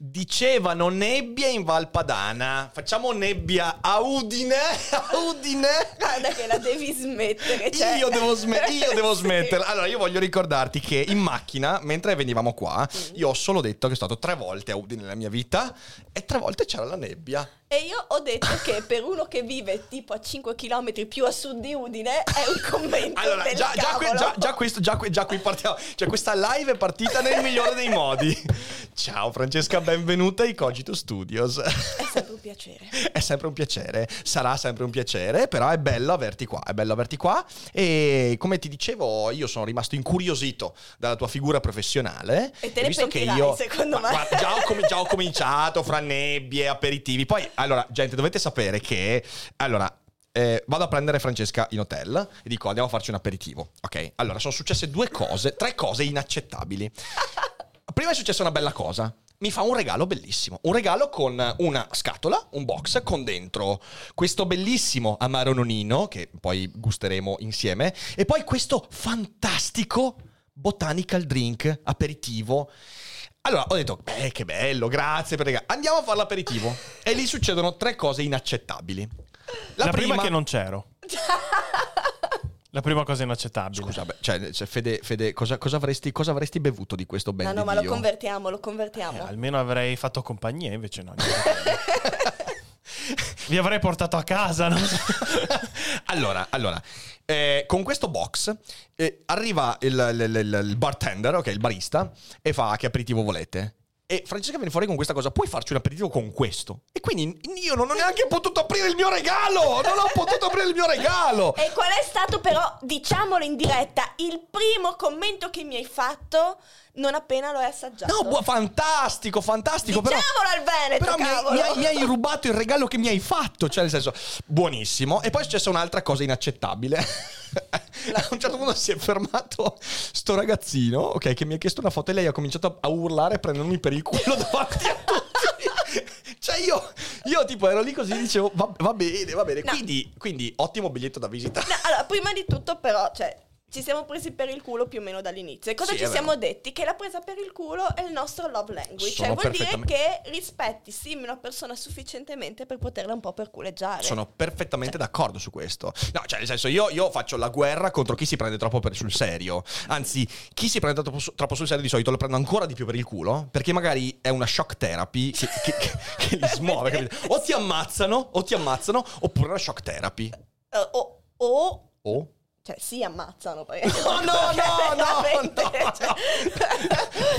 Dicevano nebbia in Valpadana. Facciamo nebbia a Udine. A Udine. Guarda che la devi smettere. Cioè. Io devo, sme- io devo Sì. smettere. Allora, io voglio ricordarti che in macchina, mentre venivamo qua, io ho solo detto che sono stato tre volte a Udine nella mia vita e tre volte c'era la nebbia. E io ho detto che per uno che vive tipo a 5 km più a sud di Udine è un commento Allora, già, già, qui, già, già questo, già, qui, già qui partiamo. Cioè, questa live è partita nel migliore dei modi. Ciao Francesca, benvenuta ai Cogito Studios. È sempre un piacere. È sempre un piacere, sarà sempre un piacere, però è bello averti qua, è bello averti qua e come ti dicevo io sono rimasto incuriosito dalla tua figura professionale. E te ne visto che io secondo Ma- me. guarda, già, ho com- già ho cominciato fra nebbie, aperitivi, poi allora gente dovete sapere che allora eh, vado a prendere Francesca in hotel e dico andiamo a farci un aperitivo, ok? Allora sono successe due cose, tre cose inaccettabili. Prima è successa una bella cosa. Mi fa un regalo bellissimo. Un regalo con una scatola, un box con dentro questo bellissimo amaro nonino, che poi gusteremo insieme, e poi questo fantastico botanical drink aperitivo. Allora ho detto, beh, che bello, grazie per regalo. Andiamo a fare l'aperitivo. E lì succedono tre cose inaccettabili. La, prima è che non c'ero. La prima cosa inaccettabile. Scusa, beh, cioè, cioè, Fede, Fede, cosa, cosa avresti, cosa avresti bevuto di questo ben No, di no, ma lo Dio? convertiamo, lo Eh, convertiamo. almeno avrei fatto compagnia, invece no. Vi avrei portato a casa, no? allora, allora eh, con questo box eh, arriva il, il- il- il bartender, ok, il barista, e fa che aperitivo volete. E Francesca viene fuori con questa cosa, puoi farci un aperitivo con questo? E quindi io non ho neanche potuto aprire il mio regalo! Non ho potuto aprire il mio regalo! E qual è stato però, diciamolo in diretta, il primo commento che mi hai fatto non appena lo hai assaggiato? No, bu- fantastico, fantastico. Però, Diciamolo al Veneto, però mi, hai, cavolo! mi hai- mi hai rubato il regalo che mi hai fatto. Cioè, nel senso, buonissimo. E poi è successa un'altra cosa inaccettabile. a un certo punto si è fermato sto ragazzino, ok, che mi ha chiesto una foto e lei ha cominciato a urlare prendendomi per il culo davanti a tutti. Cioè io, io tipo ero lì così dicevo va, va bene, va bene. No. Quindi, quindi ottimo biglietto da visita. No, allora, prima di tutto però, cioè, ci siamo presi per il culo più o meno dall'inizio. E cosa Sì, ci siamo detti? Che la presa per il culo è il nostro love language. Sono cioè, vuol dire che rispetti sì una persona sufficientemente per poterla un po' perculeggiare. Sono perfettamente d'accordo su questo. No, cioè, nel senso, io, io faccio la guerra contro chi si prende troppo per- sul serio. Anzi, chi si prende troppo, troppo sul serio di solito lo prendo ancora di più per il culo. Perché magari è una shock therapy che, che- che- che li smuove. capito? O ti ammazzano, o ti ammazzano, oppure una shock therapy. Eh, o, o, O. cioè, si ammazzano. Perché No, no, no, no, no, cioè- no.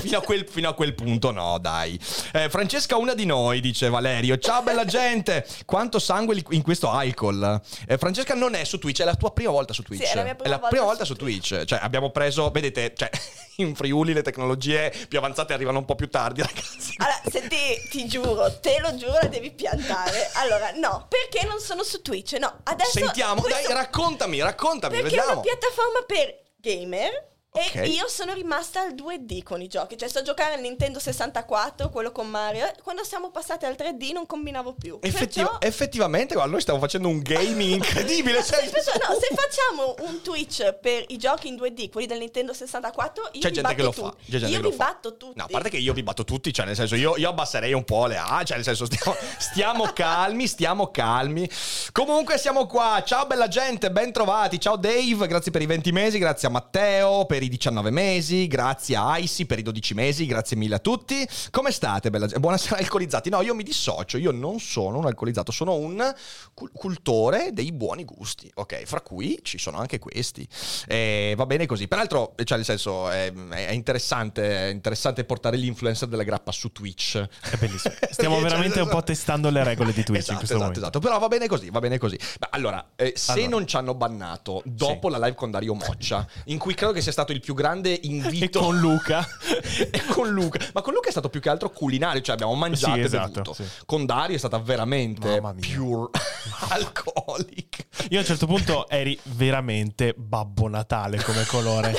fino, a quel, fino a quel punto no, dai. Eh, Francesca, una di noi, dice Valerio. Ciao bella gente, quanto sangue in questo alcol. Eh, Francesca non è su Twitch, è la tua prima volta su Twitch. Sì, è la mia prima volta prima su volta su Twitch. Cioè, abbiamo preso, vedete, cioè, in Friuli le tecnologie più avanzate arrivano un po' più tardi, ragazzi. Allora, se ti, giuro, te lo giuro, la devi piantare. Allora, no, perché non sono su Twitch? No, adesso... Sentiamo, questo- dai, raccontami, raccontami, Perché. Una piattaforma per gamer. Ok. E io sono rimasta al 2D con i giochi, cioè sto a giocare al Nintendo 64, quello con Mario. Quando siamo passati al 3D non combinavo più. Effettiva- Perciò- effettivamente, guarda, noi stiamo facendo un gaming incredibile. cioè- Sì, perciò- no, se facciamo un Twitch per i giochi in 2D, quelli del Nintendo 64, io C'è gente batto che lo fa. C'è gente io che vi batto tutti. No, a parte che io vi batto tutti, cioè nel senso io, io abbasserei un po' le A, cioè nel senso stiamo, stiamo calmi, stiamo calmi. Comunque siamo qua, ciao bella gente, ben trovati, ciao Dave, grazie per i 20 mesi, grazie a Matteo per i 19 mesi, grazie a Icy per i 12 mesi, grazie mille a tutti. Come state bella gente? Buonasera alcolizzati. No, io mi dissocio, io non sono un alcolizzato, sono un cul- cultore dei buoni gusti, ok? Fra cui ci sono anche questi. E va bene così. Peraltro, cioè nel senso, è, è interessante, è interessante portare l'influencer della grappa su Twitch. È bellissimo. Stiamo Cioè, veramente un po' testando le regole di Twitch esatto, in questo esatto, momento. esatto. Però va bene così, va bene così. Ma allora, eh, se Allora. non ci hanno bannato dopo la live con Dario Moccia, in cui credo che sia stato stato il più grande E invito. con Luca. e con Luca. Ma con Luca è stato più che altro culinario, cioè abbiamo mangiato Sì, e esatto, bevuto. sì. Con Dario è stata veramente pure alcolic. Io a un certo punto eri veramente Babbo Natale come colore.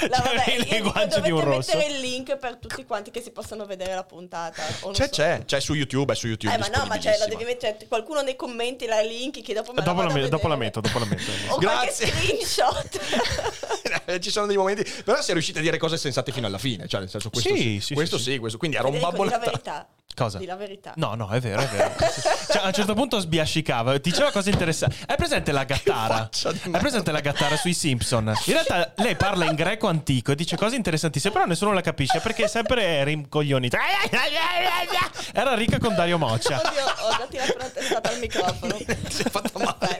No, vabbè, C'avevi le guance di un rosso. mettere il link per tutti quanti che si possono vedere la puntata. C'è, so. c'è, c'è su YouTube, è su YouTube. Eh, ma no, ma cioè, la devi mettere qualcuno nei commenti la link che dopo me dopo, la me- dopo la metto, dopo la metto. O Grazie. screenshot. Ci sono dei momenti, però si è riusciti a dire cose sensate fino alla fine, cioè nel senso questo Sì, sì, sì, questo sì, sì, questo. quindi era un babbo la verità. Cosa? Di la verità. No, no, è vero, è vero. Cioè, a un certo punto sbiascicava, diceva cose interessanti. Hai presente la gattara? Hai presente la gattara sui Simpson? In realtà lei parla in greco antico e dice cose interessantissime, però nessuno la capisce perché è sempre rincoglionita. Era ricca con Dario Moccia. Oddio, ho già tirato una testata al microfono. Si è fatta male.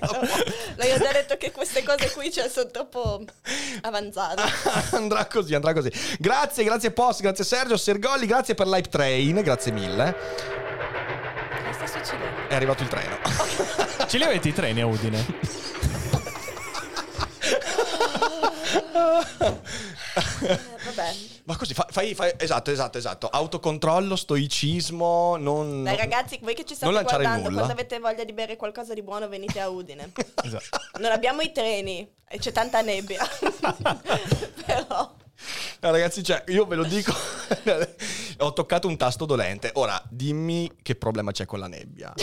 Lei ha già detto che queste cose qui cioè, sono troppo avanzate. andrà così, andrà così. Grazie, grazie Post, grazie Sergio, Sergolli, grazie per l'hype train, grazie mille. Cosa sta succedendo? È arrivato il treno. Ce li avete i treni a Udine? Vabbè. Ma così, fa- fai, fai- esatto, esatto, esatto. Autocontrollo, stoicismo, non... Dai ragazzi, voi che ci state guardando, quando avete voglia di bere qualcosa di buono venite a Udine. Esatto. Non abbiamo i treni e c'è tanta nebbia. Però... No, ragazzi, cioè, io ve lo dico, ho toccato un tasto dolente. Ora, dimmi che problema c'è con la nebbia.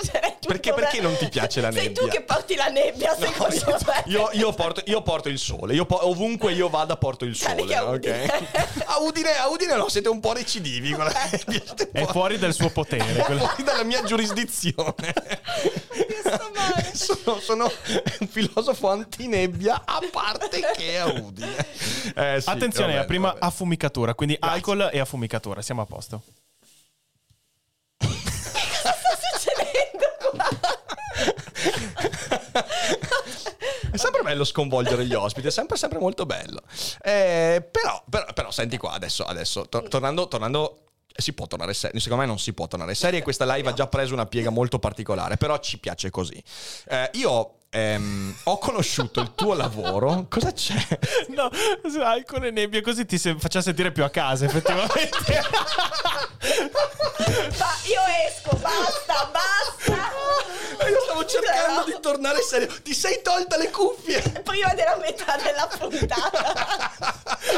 Cioè, Perché- perché non ti piace la Sei tu nebbia? che porti la nebbia, No, secondo io, me. io- io porto, io porto il sole, io po- ovunque io vada porto il sole, che a? Udine. A Udine, a Udine no, siete un po' recidivi. con la nebbia, un È fuori del suo potere. è fuori dalla mia giurisdizione. sono, sono un filosofo antinebbia a parte che a Udine. Eh, sì, Attenzione, va la bene, prima va bene. affumicatura, quindi alcol e affumicatura, siamo a posto. Cosa sta succedendo qua? È sempre bello sconvolgere gli ospiti, è sempre, sempre molto bello. Eh, però, però, però, senti qua, adesso, adesso to- tornando, tornando si può tornare seri. Secondo me non si può tornare seri e questa live ha già preso una piega molto particolare, però ci piace così. Eh, io ehm, ho conosciuto il tuo lavoro. Cosa c'è? No, alcol e nebbia, così ti se- faccia sentire più a casa, effettivamente. Ma io esco, basta, basta. Io stavo cercando di tornare serio. Ti sei tolta le cuffie? Prima della metà della puntata.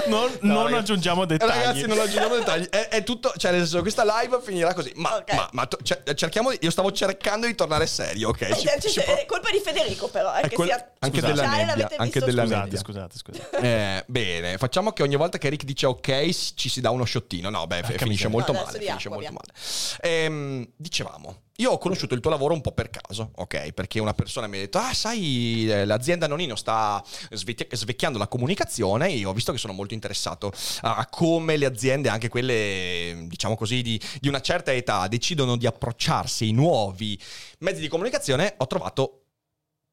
Non, No, non ragazzi. aggiungiamo dettagli. Ragazzi, non aggiungiamo dettagli. È, è tutto. Cioè, nel senso, questa live finirà così. Ma, Ok. ma, ma to- cioè, cerchiamo di. Io stavo cercando di tornare serio, ok? Ci- Cioè, ci cioè, può- È colpa di Federico, però. È È che quel- sia anche Scusate. della nebbia. l'avete Anche visto della. Scusate, nebbia. scusate, scusate. Eh, bene, facciamo che ogni volta che Rick dice ok ci si dà uno sciottino. No, beh, f- Porca finisce molto No, male. Finisce acqua, molto male. Ehm, dicevamo, io ho conosciuto il tuo lavoro un po' per caso, ok? Perché una persona mi ha detto, ah, sai, eh, l'azienda Nonino sta svecchi- svecchiando la comunicazione e io ho visto che sono molto interessato a a come le aziende, anche quelle, diciamo così, di, di una certa età, decidono di approcciarsi ai nuovi mezzi di comunicazione. Ho trovato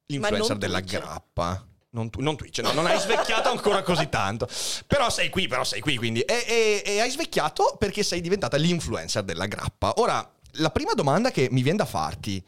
l'influencer della Twitch. grappa. Non, tu- non Twitch, no, non hai svecchiato ancora così tanto. Però sei qui, però sei qui, quindi. E, e- e hai svecchiato perché sei diventata l'influencer della grappa. Ora, la prima domanda che mi viene da farti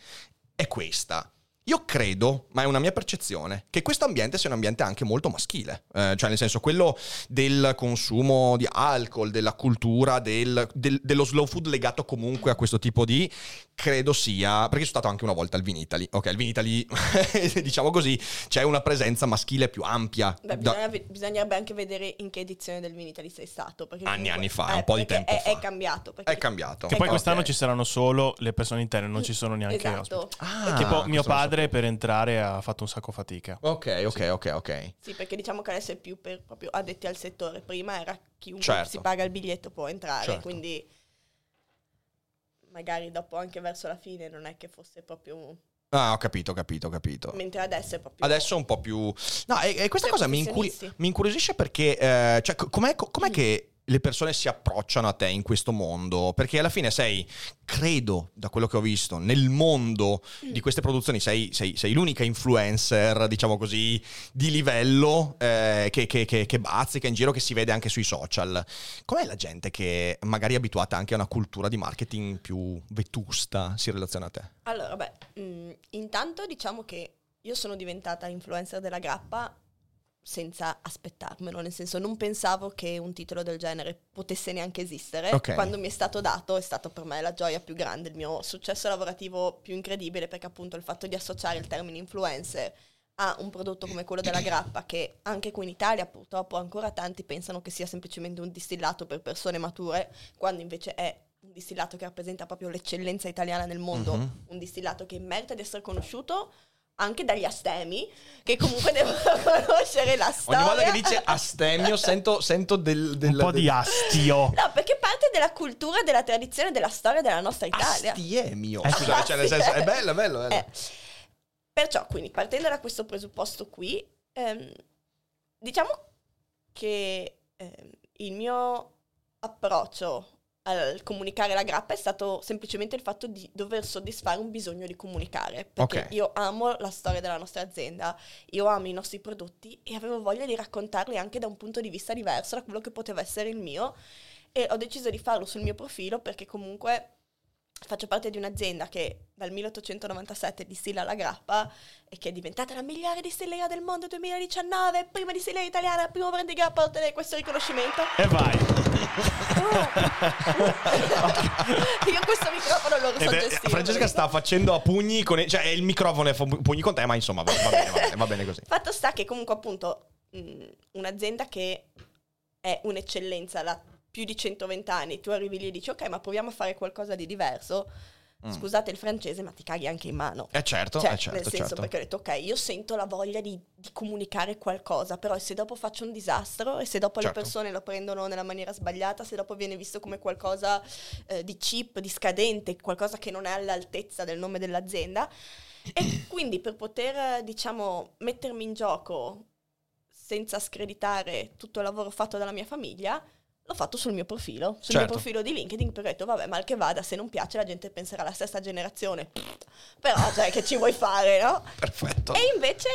è questa. Io credo, ma è una mia percezione, che questo ambiente sia un ambiente anche molto maschile. Eh, cioè, nel senso, quello del consumo di alcol, della cultura, del- del- dello slow food legato comunque a questo tipo di. Credo sia. Perché sono stato anche una volta al Vinitali. Ok, al Vinitali, diciamo così, c'è una presenza maschile più ampia. Beh, Da- bisognerebbe anche vedere in che edizione del Vinitali sei stato. perché Anni, comunque- anni fa, eh, un po' di tempo è, fa. È cambiato. perché- È cambiato. Che poi Ok. quest'anno ci saranno solo le persone interne, non ci sono neanche Esatto. ospiti. Ah, tipo mio non lo padre per entrare ha fatto un sacco fatica. Ok, ok, ok, ok. Sì, perché diciamo che adesso è più per proprio addetti al settore. Prima era chiunque Certo. si paga il biglietto può entrare, Certo. quindi magari dopo anche verso la fine non è che fosse proprio... Ah, ho capito, ho capito, ho capito. Mentre adesso è proprio... Adesso è un po' più... No, e, e questa cosa mi, incuri- mi incuriosisce perché... eh, cioè, co- com'è, co- com'è che le persone si approcciano a te in questo mondo? Perché alla fine sei, credo, da quello che ho visto, nel mondo di queste produzioni sei, sei- sei l'unica influencer, diciamo così, di livello eh, che, che, che, che bazzica in giro, che si vede anche sui social. Com'è la gente che magari è abituata anche a una cultura di marketing più vetusta si relaziona a te? Allora, beh, mm, intanto diciamo che io sono diventata influencer della grappa senza aspettarmelo, nel senso non pensavo che un titolo del genere potesse neanche esistere. Ok. Quando mi è stato dato è stato per me la gioia più grande, il mio successo lavorativo più incredibile perché appunto il fatto di associare il termine influencer a un prodotto come quello della grappa che anche qui in Italia purtroppo ancora tanti pensano che sia semplicemente un distillato per persone mature, quando invece è un distillato che rappresenta proprio l'eccellenza italiana nel mondo, Mhm. un distillato che merita di essere conosciuto anche dagli astemi, che comunque devono conoscere la storia. Ogni volta che dice astemio sento, sento del, del- Un po' di del- astio. No, perché parte della cultura, della tradizione, della storia della nostra Italia. Astiemio. Eh, Scusa, cioè, nel senso, è bello, è bello. è bello. Eh, perciò, quindi, partendo da questo presupposto qui, ehm, diciamo che ehm, il mio approccio al comunicare la grappa è stato semplicemente il fatto di dover soddisfare un bisogno di comunicare. Perché Ok. io amo la storia della nostra azienda, io amo i nostri prodotti e avevo voglia di raccontarli anche da un punto di vista diverso da quello che poteva essere il mio. E ho deciso di farlo sul mio profilo perché comunque faccio parte di un'azienda che dal 1897 distilla la grappa e che è diventata la migliore distilleria del mondo 2019, prima distilleria italiana, primo brand di grappa a ottenere questo riconoscimento. E vai. Io questo microfono lo so è- gestire. Francesca sta facendo a pugni con cioè il microfono è fa pugni con te, ma insomma va, va bene, va bene, va bene così. Fatto sta che comunque appunto mh, un'azienda che è un'eccellenza da più di 120 anni, tu arrivi lì e dici ok ma proviamo a fare qualcosa di diverso, Mm. scusate il francese ma ti caghi anche in mano. Eh certo, Cioè, eh certo, nel senso, certo. perché ho detto, ok, io sento la voglia di, di comunicare qualcosa, però se dopo faccio un disastro e se dopo Certo. le persone lo prendono nella maniera sbagliata, se dopo viene visto come qualcosa eh, di cheap, di scadente, qualcosa che non è all'altezza del nome dell'azienda, e quindi per poter, diciamo, mettermi in gioco senza screditare tutto il lavoro fatto dalla mia famiglia, l'ho fatto sul mio profilo, sul Certo. mio profilo di LinkedIn, perché ho detto, vabbè, mal che vada, se non piace la gente penserà alla stessa generazione. Però, cioè, che ci vuoi fare, no? Perfetto. E invece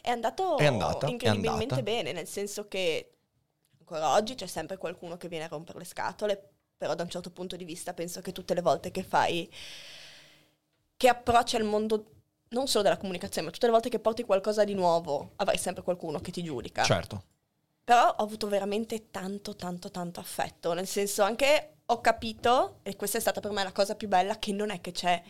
è andato È andata, è incredibilmente andata. bene, nel senso che ancora oggi c'è sempre qualcuno che viene a rompere le scatole, però da un certo punto di vista penso che tutte le volte che fai, che approcci al mondo non solo della comunicazione, ma tutte le volte che porti qualcosa di nuovo, avrai sempre qualcuno che ti giudica. Certo. Però ho avuto veramente tanto, tanto, tanto affetto. Nel senso, anche ho capito, e questa è stata per me la cosa più bella, che non è che c'è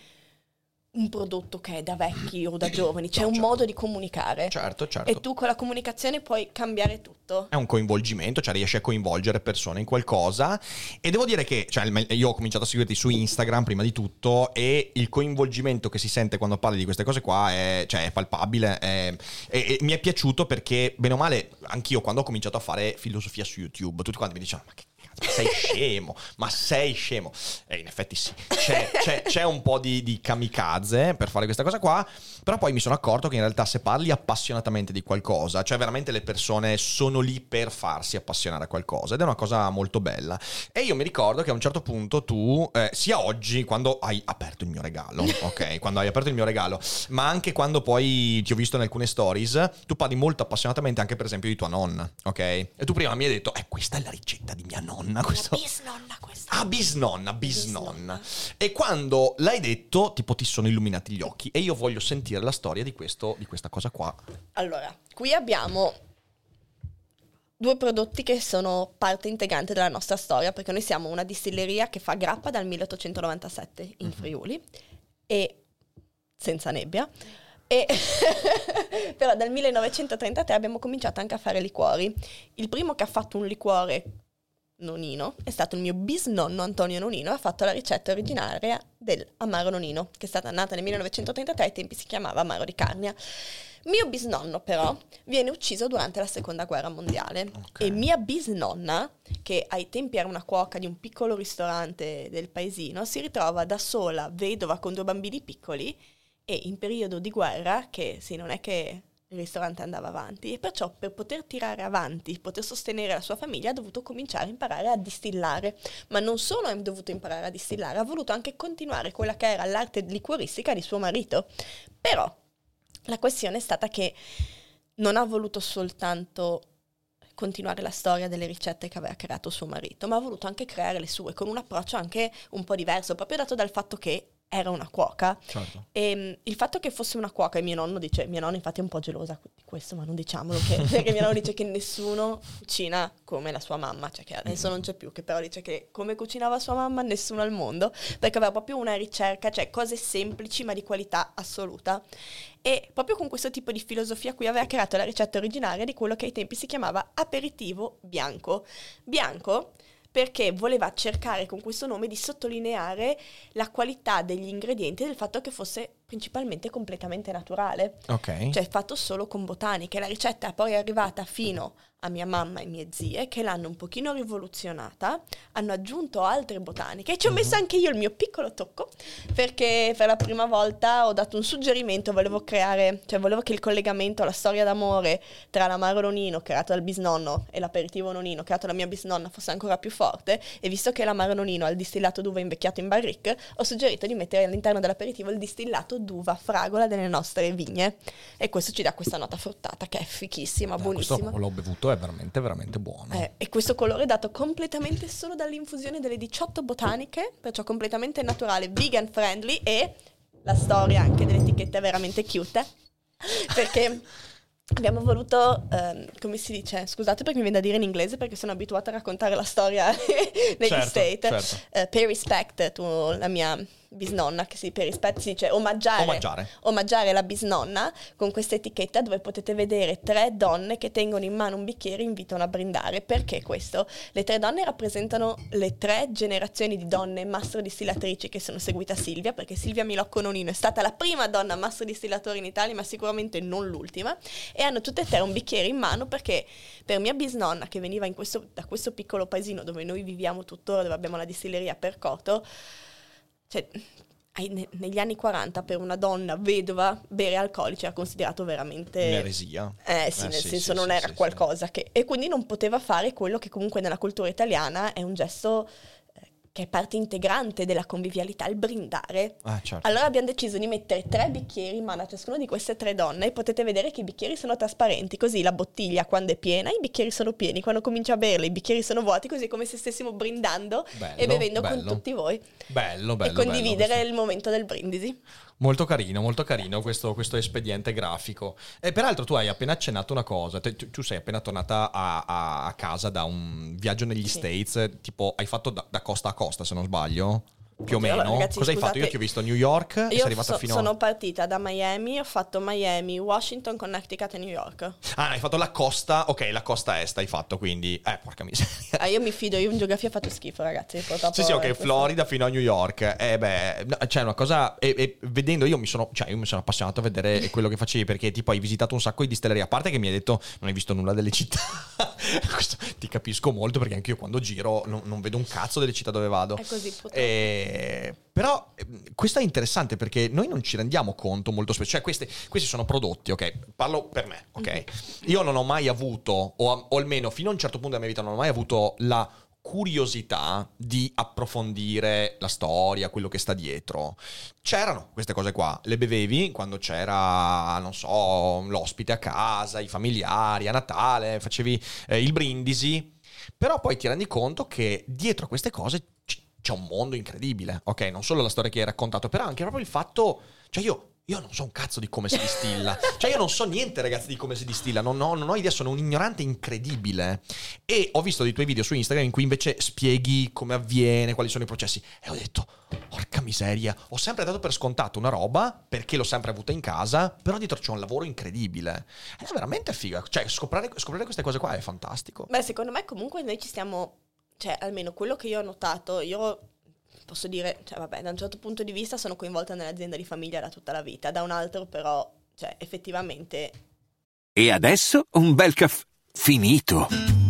un prodotto che è da vecchi o da giovani, c'è No, un certo. modo di comunicare. Certo, certo. E tu con la comunicazione puoi cambiare tutto. È un coinvolgimento, cioè riesci a coinvolgere persone in qualcosa. E devo dire che cioè, io ho cominciato a seguirti su Instagram prima di tutto e il coinvolgimento che si sente quando parli di queste cose qua è, cioè, è palpabile. è- e, e mi è piaciuto perché, bene o male, anch'io quando ho cominciato a fare filosofia su YouTube, tutti quanti mi dicevano, ma che sei scemo, ma sei scemo. E in effetti sì, c'è, c'è- c'è un po' di, di kamikaze per fare questa cosa qua, però poi mi sono accorto che in realtà se parli appassionatamente di qualcosa, cioè veramente le persone sono lì per farsi appassionare a qualcosa ed è una cosa molto bella. E io mi ricordo che a un certo punto tu, eh, sia oggi quando hai aperto il mio regalo, ok? Quando hai aperto il mio regalo, ma anche quando poi ti ho visto in alcune stories, tu parli molto appassionatamente anche per esempio di tua nonna, ok? E tu prima mi hai detto, eh questa è la ricetta di mia nonna, questo... La bisnonna questa. Ah, bisnonna, bisnonna. Bisnonna. E quando l'hai detto, tipo ti sono illuminati gli occhi. E io voglio sentire la storia di, questo, di questa cosa qua. Allora, qui abbiamo due prodotti che sono parte integrante della nostra storia, perché noi siamo una distilleria che fa grappa dal 1897 in Friuli, e senza nebbia. E però dal 1933 abbiamo cominciato anche a fare liquori. Il primo che ha fatto un liquore nonino è stato il mio bisnonno Antonio Nonino, ha fatto la ricetta originaria del Amaro Nonino, che è stata nata nel 1933, ai tempi si chiamava Amaro di Carnia. Mio bisnonno però viene ucciso durante la seconda guerra mondiale Ok. e mia bisnonna, che ai tempi era una cuoca di un piccolo ristorante del paesino, si ritrova da sola, vedova con due bambini piccoli e in periodo di guerra, che sì, non è che il ristorante andava avanti, e perciò per poter tirare avanti, poter sostenere la sua famiglia, ha dovuto cominciare a imparare a distillare. Ma non solo ha dovuto imparare a distillare, ha voluto anche continuare quella che era l'arte liquoristica di suo marito. Però la questione è stata che non ha voluto soltanto continuare la storia delle ricette che aveva creato suo marito, ma ha voluto anche creare le sue con un approccio anche un po' diverso, proprio dato dal fatto che era una cuoca. Certo. E mh, il fatto che fosse una cuoca, e mio nonno dice, mia nonna infatti è un po' gelosa di questo, ma non diciamolo, che, perché mio nonno dice che nessuno cucina come la sua mamma, cioè che adesso non c'è più, che però dice che come cucinava sua mamma nessuno al mondo, perché aveva proprio una ricerca, cioè cose semplici ma di qualità assoluta. E proprio con questo tipo di filosofia qui aveva creato la ricetta originaria di quello che ai tempi si chiamava aperitivo bianco. Bianco perché voleva cercare con questo nome di sottolineare la qualità degli ingredienti e del fatto che fosse principalmente completamente naturale, Ok. cioè fatto solo con botaniche. La ricetta è poi arrivata fino a mia mamma e mie zie che l'hanno un pochino rivoluzionata, hanno aggiunto altre botaniche. E ci ho messo anche io il mio piccolo tocco perché per la prima volta ho dato un suggerimento, volevo creare, cioè volevo che il collegamento, la storia d'amore tra l'amaro nonino creato dal bisnonno e l'aperitivo nonino creato dalla mia bisnonna fosse ancora più forte. E visto che l'amaro nonino ha il distillato d'uva invecchiato in barrique, ho suggerito di mettere all'interno dell'aperitivo il distillato d'uva fragola delle nostre vigne e questo ci dà questa nota fruttata che è fichissima, Eh, questo buonissima. l'ho bevuto, è veramente, veramente buono. Eh, e questo colore è dato completamente solo dall'infusione delle 18 botaniche, perciò completamente naturale, vegan friendly e la storia anche dell'etichetta è veramente cute, perché abbiamo voluto, ehm, come si dice, scusate perché mi viene da dire in inglese perché sono abituata a raccontare la storia negli Certo, State, certo. Eh, pay respect to la mia bisnonna, che si pay respect si dice omaggiare, Omaggiare. omaggiare la bisnonna con questa etichetta dove potete vedere tre donne che tengono in mano un bicchiere e invitano a brindare. Perché questo? Le tre donne rappresentano le tre generazioni di donne mastro distillatrici che sono seguite a Silvia, perché Silvia Milocco Nonino è stata la prima donna mastro distillatore in Italia, ma sicuramente non l'ultima, e hanno tutte e tre un bicchiere in mano perché per mia bisnonna che veniva in questo- da questo piccolo paesino dove noi viviamo tuttora, dove abbiamo la distilleria per Coto, cioè, negli anni 40 per una donna vedova bere alcolici era considerato veramente... Un'eresia. Eh sì, Eh, nel sì, senso sì, non sì, era qualcosa che... E quindi non poteva fare quello che comunque nella cultura italiana è un gesto che è parte integrante della convivialità, il brindare. Ah, certo. Allora abbiamo deciso di mettere tre bicchieri in mano a ciascuna di queste tre donne e potete vedere che i bicchieri sono trasparenti, così la bottiglia quando è piena, i bicchieri sono pieni, quando comincia a berle i bicchieri sono vuoti, così come se stessimo brindando Bello, e bevendo con bello. tutti voi Bello, bello. e condividere bello il momento del brindisi. Molto carino, molto carino questo, questo espediente grafico. E peraltro tu hai appena accennato una cosa, te- tu, tu sei appena tornata a, a- casa da un viaggio negli Sì. States, tipo hai fatto da, da costa a costa se non sbaglio, più o meno. ragazzi, Cosa hai fatto? Io ti ho visto a New York e sei arrivata so- fino sono a... partita da Miami, ho fatto Miami, Washington, Connecticut e New York. Ah, hai fatto la costa, ok, la costa est hai fatto, quindi... Eh, porca miseria. Ah, io mi fido, io in geografia ho fatto schifo, ragazzi. purtroppo Sì, sì, ok. Florida fino a New York. Eh beh, no, c'è una cosa. E, e vedendo, io mi sono. Cioè, io mi sono appassionato a vedere quello che facevi. Perché, tipo, hai visitato un sacco di distillerie. A parte che mi hai detto non hai visto nulla delle città. Questo ti capisco molto perché anche io quando giro non, non vedo un cazzo delle città dove vado. È così, purtroppo. Eh, però eh, questo è interessante perché noi non ci rendiamo conto molto spesso. Cioè, questi, questi sono prodotti, ok? Parlo per me, ok? Io non ho mai avuto, o, o almeno fino a un certo punto della mia vita, non ho mai avuto la curiosità di approfondire la storia, quello che sta dietro. C'erano queste cose qua, le bevevi quando c'era, non so, l'ospite a casa, i familiari, a Natale, facevi eh, il brindisi, però poi ti rendi conto che dietro a queste cose c'è un mondo incredibile, ok? Non solo la storia che hai raccontato, però anche proprio il fatto, cioè io... Io non so un cazzo di come si distilla. Cioè, io non so niente, ragazzi, di come si distilla. Non ho, non ho idea, sono un ignorante incredibile. E ho visto dei tuoi video su Instagram in cui invece spieghi come avviene, quali sono i processi. E ho detto, porca miseria, ho sempre dato per scontato una roba perché l'ho sempre avuta in casa, però dietro c'è un lavoro incredibile. È veramente figa. Cioè, scoprire, scoprire queste cose qua è fantastico. Beh, secondo me comunque noi ci stiamo, cioè almeno quello che io ho notato, io posso dire, cioè vabbè, da un certo punto di vista sono coinvolta nell'azienda di famiglia da tutta la vita, da un altro però, cioè effettivamente E adesso un bel caffè finito.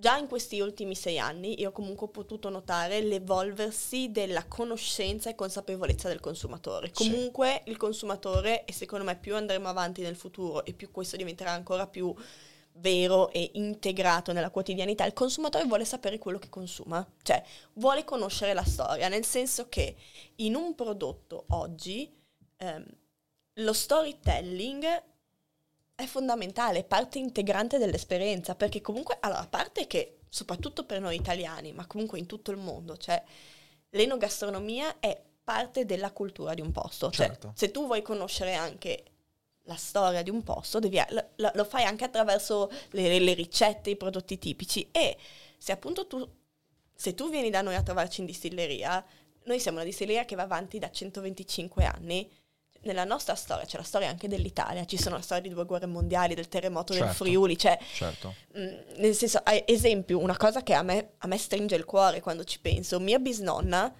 Già in questi ultimi sei anni io comunque ho potuto notare l'evolversi della conoscenza e consapevolezza del consumatore. Sì. Comunque il consumatore, e secondo me più andremo avanti nel futuro e più questo diventerà ancora più vero e integrato nella quotidianità, il consumatore vuole sapere quello che consuma, cioè vuole conoscere la storia, nel senso che in un prodotto oggi ehm, lo storytelling è fondamentale, è parte integrante dell'esperienza, perché comunque, allora, a parte che, soprattutto per noi italiani, ma comunque in tutto il mondo, cioè, l'enogastronomia è parte della cultura di un posto. Cioè, Certo. se tu vuoi conoscere anche la storia di un posto, devi- lo, lo- lo fai anche attraverso le, le ricette, i prodotti tipici e se appunto tu, se tu vieni da noi a trovarci in distilleria, noi siamo una distilleria che va avanti da 125 anni. Nella nostra storia c'è la storia anche dell'Italia, ci sono la storia di due guerre mondiali, del terremoto del Certo. Friuli, cioè Certo. Mm, nel senso, a- esempio, una cosa che a me, a me stringe il cuore quando ci penso, mia bisnonna,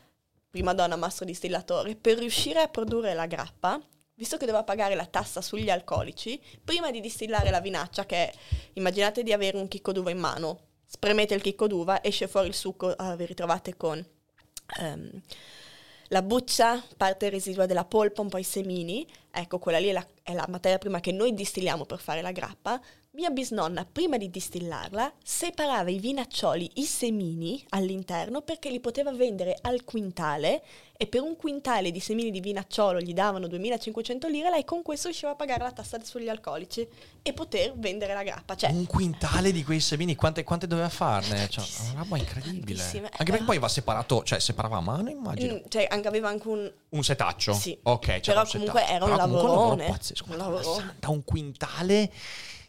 prima donna mastro distillatore, per riuscire a produrre la grappa, visto che doveva pagare la tassa sugli alcolici, prima di distillare la vinaccia, che è, immaginate di avere un chicco d'uva in mano, spremete il chicco d'uva, esce fuori il succo, ah, vi ritrovate con ehm, la buccia, parte residua della polpa, un po' i semini, ecco quella lì è la, è la materia prima che noi distilliamo per fare la grappa. Mia bisnonna, prima di distillarla, separava i vinaccioli, i semini all'interno perché li poteva vendere al quintale e per un quintale di semini di vinacciolo gli davano 2500 lire, lei con questo riusciva a pagare la tassa sugli alcolici e poter vendere la grappa. Cioè, Un quintale di quei semini, quante, quante doveva farne? Cioè, una roba incredibile. Tantissime. Anche perché Però- poi va separato, cioè separava a mano, immagino. mm, cioè, anche aveva anche un, Un setaccio? Sì. Ok, c'era Però un setaccio. comunque era un Però comunque lavoro lavorone. pazzesco. Un lavorone. santa, un quintale.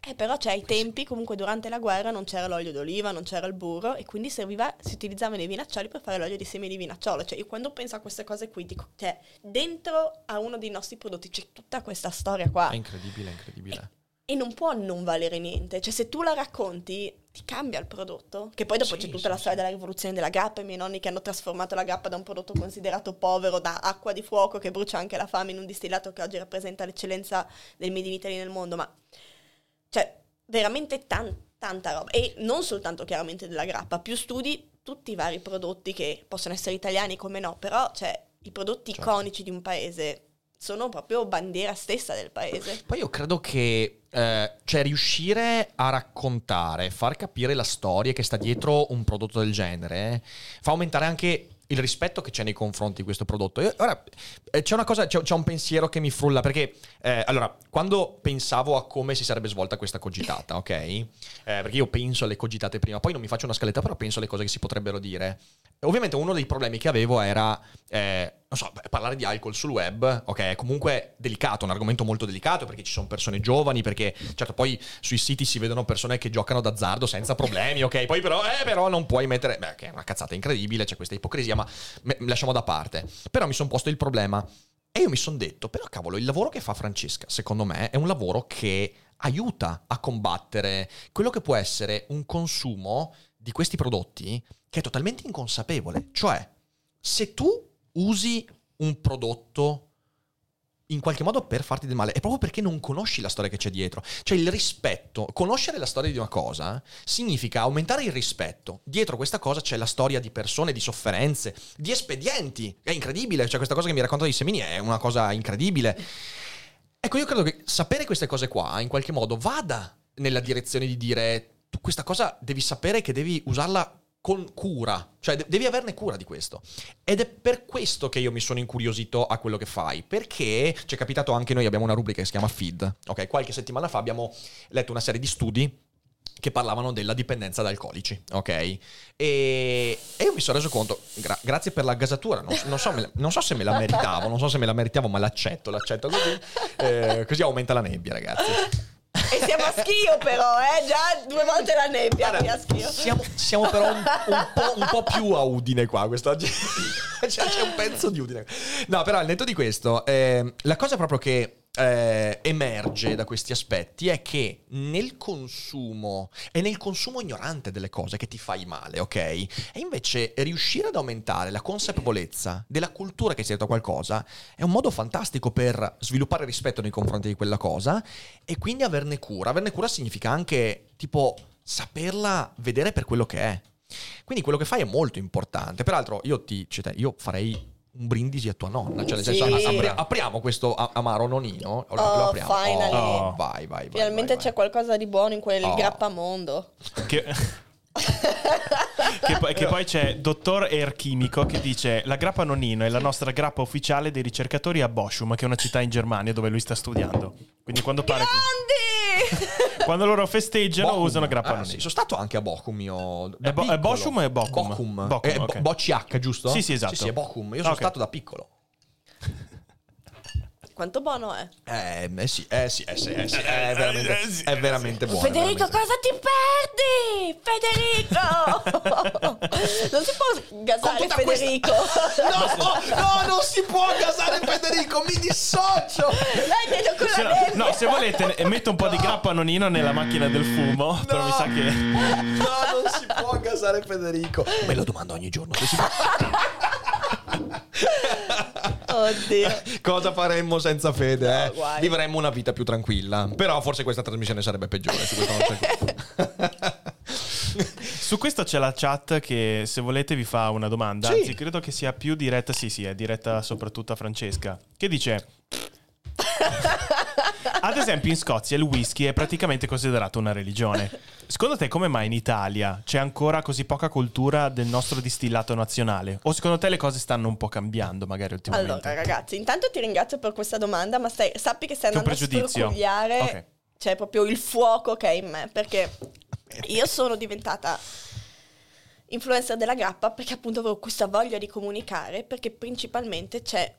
Eh, però cioè, ai tempi, comunque durante la guerra non c'era l'olio d'oliva, non c'era il burro e quindi serviva, si utilizzavano i vinaccioli per fare l'olio di semi di vinacciolo. Cioè, io quando penso a queste cose qui, dico, cioè, dentro a uno dei nostri prodotti c'è tutta questa storia qua È incredibile, è incredibile. e non può non valere niente. Cioè, se tu la racconti, ti cambia il prodotto. Che poi dopo Sì, c'è tutta sì, la sì. storia della rivoluzione della grappa, i miei nonni che hanno trasformato la grappa da un prodotto considerato povero, da acqua di fuoco che brucia anche la fame in un distillato che oggi rappresenta l'eccellenza del Made in Italy nel mondo. Ma, cioè, veramente tan- tanta roba. E non soltanto chiaramente della grappa, più studi tutti i vari prodotti che possono essere italiani come no, però, cioè, i prodotti Certo. iconici di un paese sono proprio bandiera stessa del paese. Poi io credo che eh, cioè riuscire a raccontare, far capire la storia che sta dietro un prodotto del genere, fa aumentare anche il rispetto che c'è nei confronti di questo prodotto. Io- ora, eh, c'è una cosa, c'è, c'è un pensiero che mi frulla, perché eh, allora, quando pensavo a come si sarebbe svolta questa cogitata, ok? Eh, perché io penso alle cogitate prima, poi non mi faccio una scaletta, però penso alle cose che si potrebbero dire. Ovviamente uno dei problemi che avevo era, eh, non so, parlare di alcol sul web, ok, è comunque delicato, un argomento molto delicato perché ci sono persone giovani, perché certo poi sui siti si vedono persone che giocano d'azzardo senza problemi, ok, poi però, eh, però non puoi mettere, beh, che è una cazzata incredibile, c'è questa ipocrisia, ma me- lasciamo da parte. Però mi sono posto il problema e io mi sono detto, però cavolo, il lavoro che fa Francesca, secondo me, è un lavoro che aiuta a combattere quello che può essere un consumo di questi prodotti che è totalmente inconsapevole. Cioè, se tu usi un prodotto in qualche modo per farti del male, è proprio perché non conosci la storia che c'è dietro. Cioè il rispetto, conoscere la storia di una cosa significa aumentare il rispetto. Dietro questa cosa c'è la storia di persone, di sofferenze, di espedienti. È incredibile, cioè questa cosa che mi racconta di Semini è una cosa incredibile. Ecco, io credo che sapere queste cose qua in qualche modo vada nella direzione di dire tu questa cosa devi sapere che devi usarla con cura, cioè de- devi averne cura di questo. Ed è per questo che io mi sono incuriosito a quello che fai, perché ci è capitato anche noi abbiamo una rubrica che si chiama Feed, ok? Qualche settimana fa abbiamo letto una serie di studi che parlavano della dipendenza da alcolici, ok? E, e io mi sono reso conto, gra- grazie per la gasatura, non, non so, la- non so se me la meritavo, non so se me la meritavo, ma l'accetto, l'accetto così, Eh, così aumenta la nebbia, ragazzi. E siamo a schio però, eh? Già due volte la nebbia qui a schio. Siamo, siamo però un, un po', un po' più a Udine qua quest'oggi. c'è, c'è un pezzo di Udine. No, però al netto di questo, eh, la cosa proprio che eh, emerge da questi aspetti è che nel consumo, è nel consumo ignorante delle cose che ti fai male, ok? E invece riuscire ad aumentare la consapevolezza della cultura che sia dietro a qualcosa è un modo fantastico per sviluppare rispetto nei confronti di quella cosa e quindi averne cura. Averne cura significa anche tipo saperla vedere per quello che è. Quindi quello che fai è molto importante. Peraltro, io ti cioè, io farei un brindisi a tua nonna. Cioè, nel Sì. senso, apri- apriamo questo a- amaro nonino. Lo, Oh, lo apriamo. finally. Oh, vai, vai, vai. Finalmente vai, c'è qualcosa di buono in quel Oh. grappamondo. Che... che, poi, che poi c'è dottor Erchimico che dice la grappa nonnino è la nostra grappa ufficiale dei ricercatori a Bochum che è una città in Germania dove lui sta studiando quindi quando, pare, Grandi! Quando loro festeggiano Bochum. usano grappa Ah, nonnino sì, sono stato anche a Bochum io. da È Bo-. Bochum o è Bochum? Bochum. Bochum, Eh, Bo- ok. Bocci H, giusto? Sì, sì, esatto. Sì, sì, è Bochum. Io sono Ok. stato da piccolo. Quanto buono è? Eh, eh sì, eh sì, eh sì, eh sì, è veramente, Eh sì, è veramente buono. Federico, veramente. cosa ti perdi? Federico! non si può gasare tutta questa- Federico. No, no, non si può gasare Federico, mi dissocio. Dai, vedo con Se la no, neve. no, se volete eh, metto un po' di grappa nonnino nella macchina del fumo però mi sa che No, non si può gasare Federico. Me lo domando ogni giorno se si può. Oddio. Cosa faremmo senza Fede? eh? No, guai. Vivremmo una vita più tranquilla. Però forse questa trasmissione sarebbe peggiore. Su questo non c'è dubbio. Su questo c'è la chat che se volete vi fa una domanda, Sì. anzi credo che sia più diretta, sì sì, è diretta soprattutto a Francesca, che dice... Ad esempio in Scozia il whisky è praticamente considerato una religione. Secondo te come mai in Italia c'è ancora così poca cultura del nostro distillato nazionale? O secondo te le cose stanno un po' cambiando magari ultimamente? Allora, ragazzi, intanto ti ringrazio per questa domanda, ma stai- sappi che stai andando a pregiudizio. sfrugliare Ok. cioè proprio il fuoco che è in me, perché io sono diventata influencer della grappa perché appunto avevo questa voglia di comunicare, perché principalmente c'è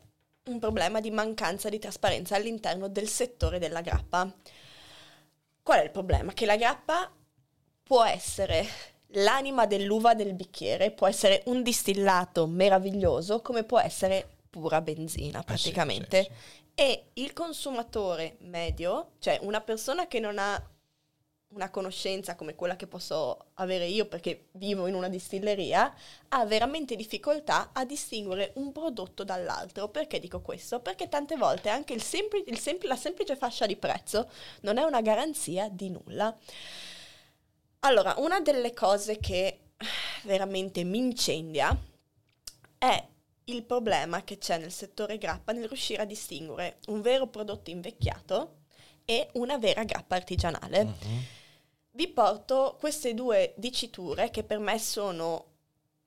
un problema di mancanza di trasparenza all'interno del settore della grappa. Qual è il problema? Che la grappa può essere l'anima dell'uva del bicchiere, può essere un distillato meraviglioso, come può essere pura benzina praticamente. Eh sì, sì. E il consumatore medio, cioè una persona che non ha una conoscenza come quella che posso avere io perché vivo in una distilleria, ha veramente difficoltà a distinguere un prodotto dall'altro. Perché dico questo? Perché tante volte anche il sempli- il sempli- la semplice fascia di prezzo non è una garanzia di nulla. Allora, una delle cose che veramente mi incendia è il problema che c'è nel settore grappa nel riuscire a distinguere un vero prodotto invecchiato e una vera grappa artigianale. Vi porto queste due diciture che per me sono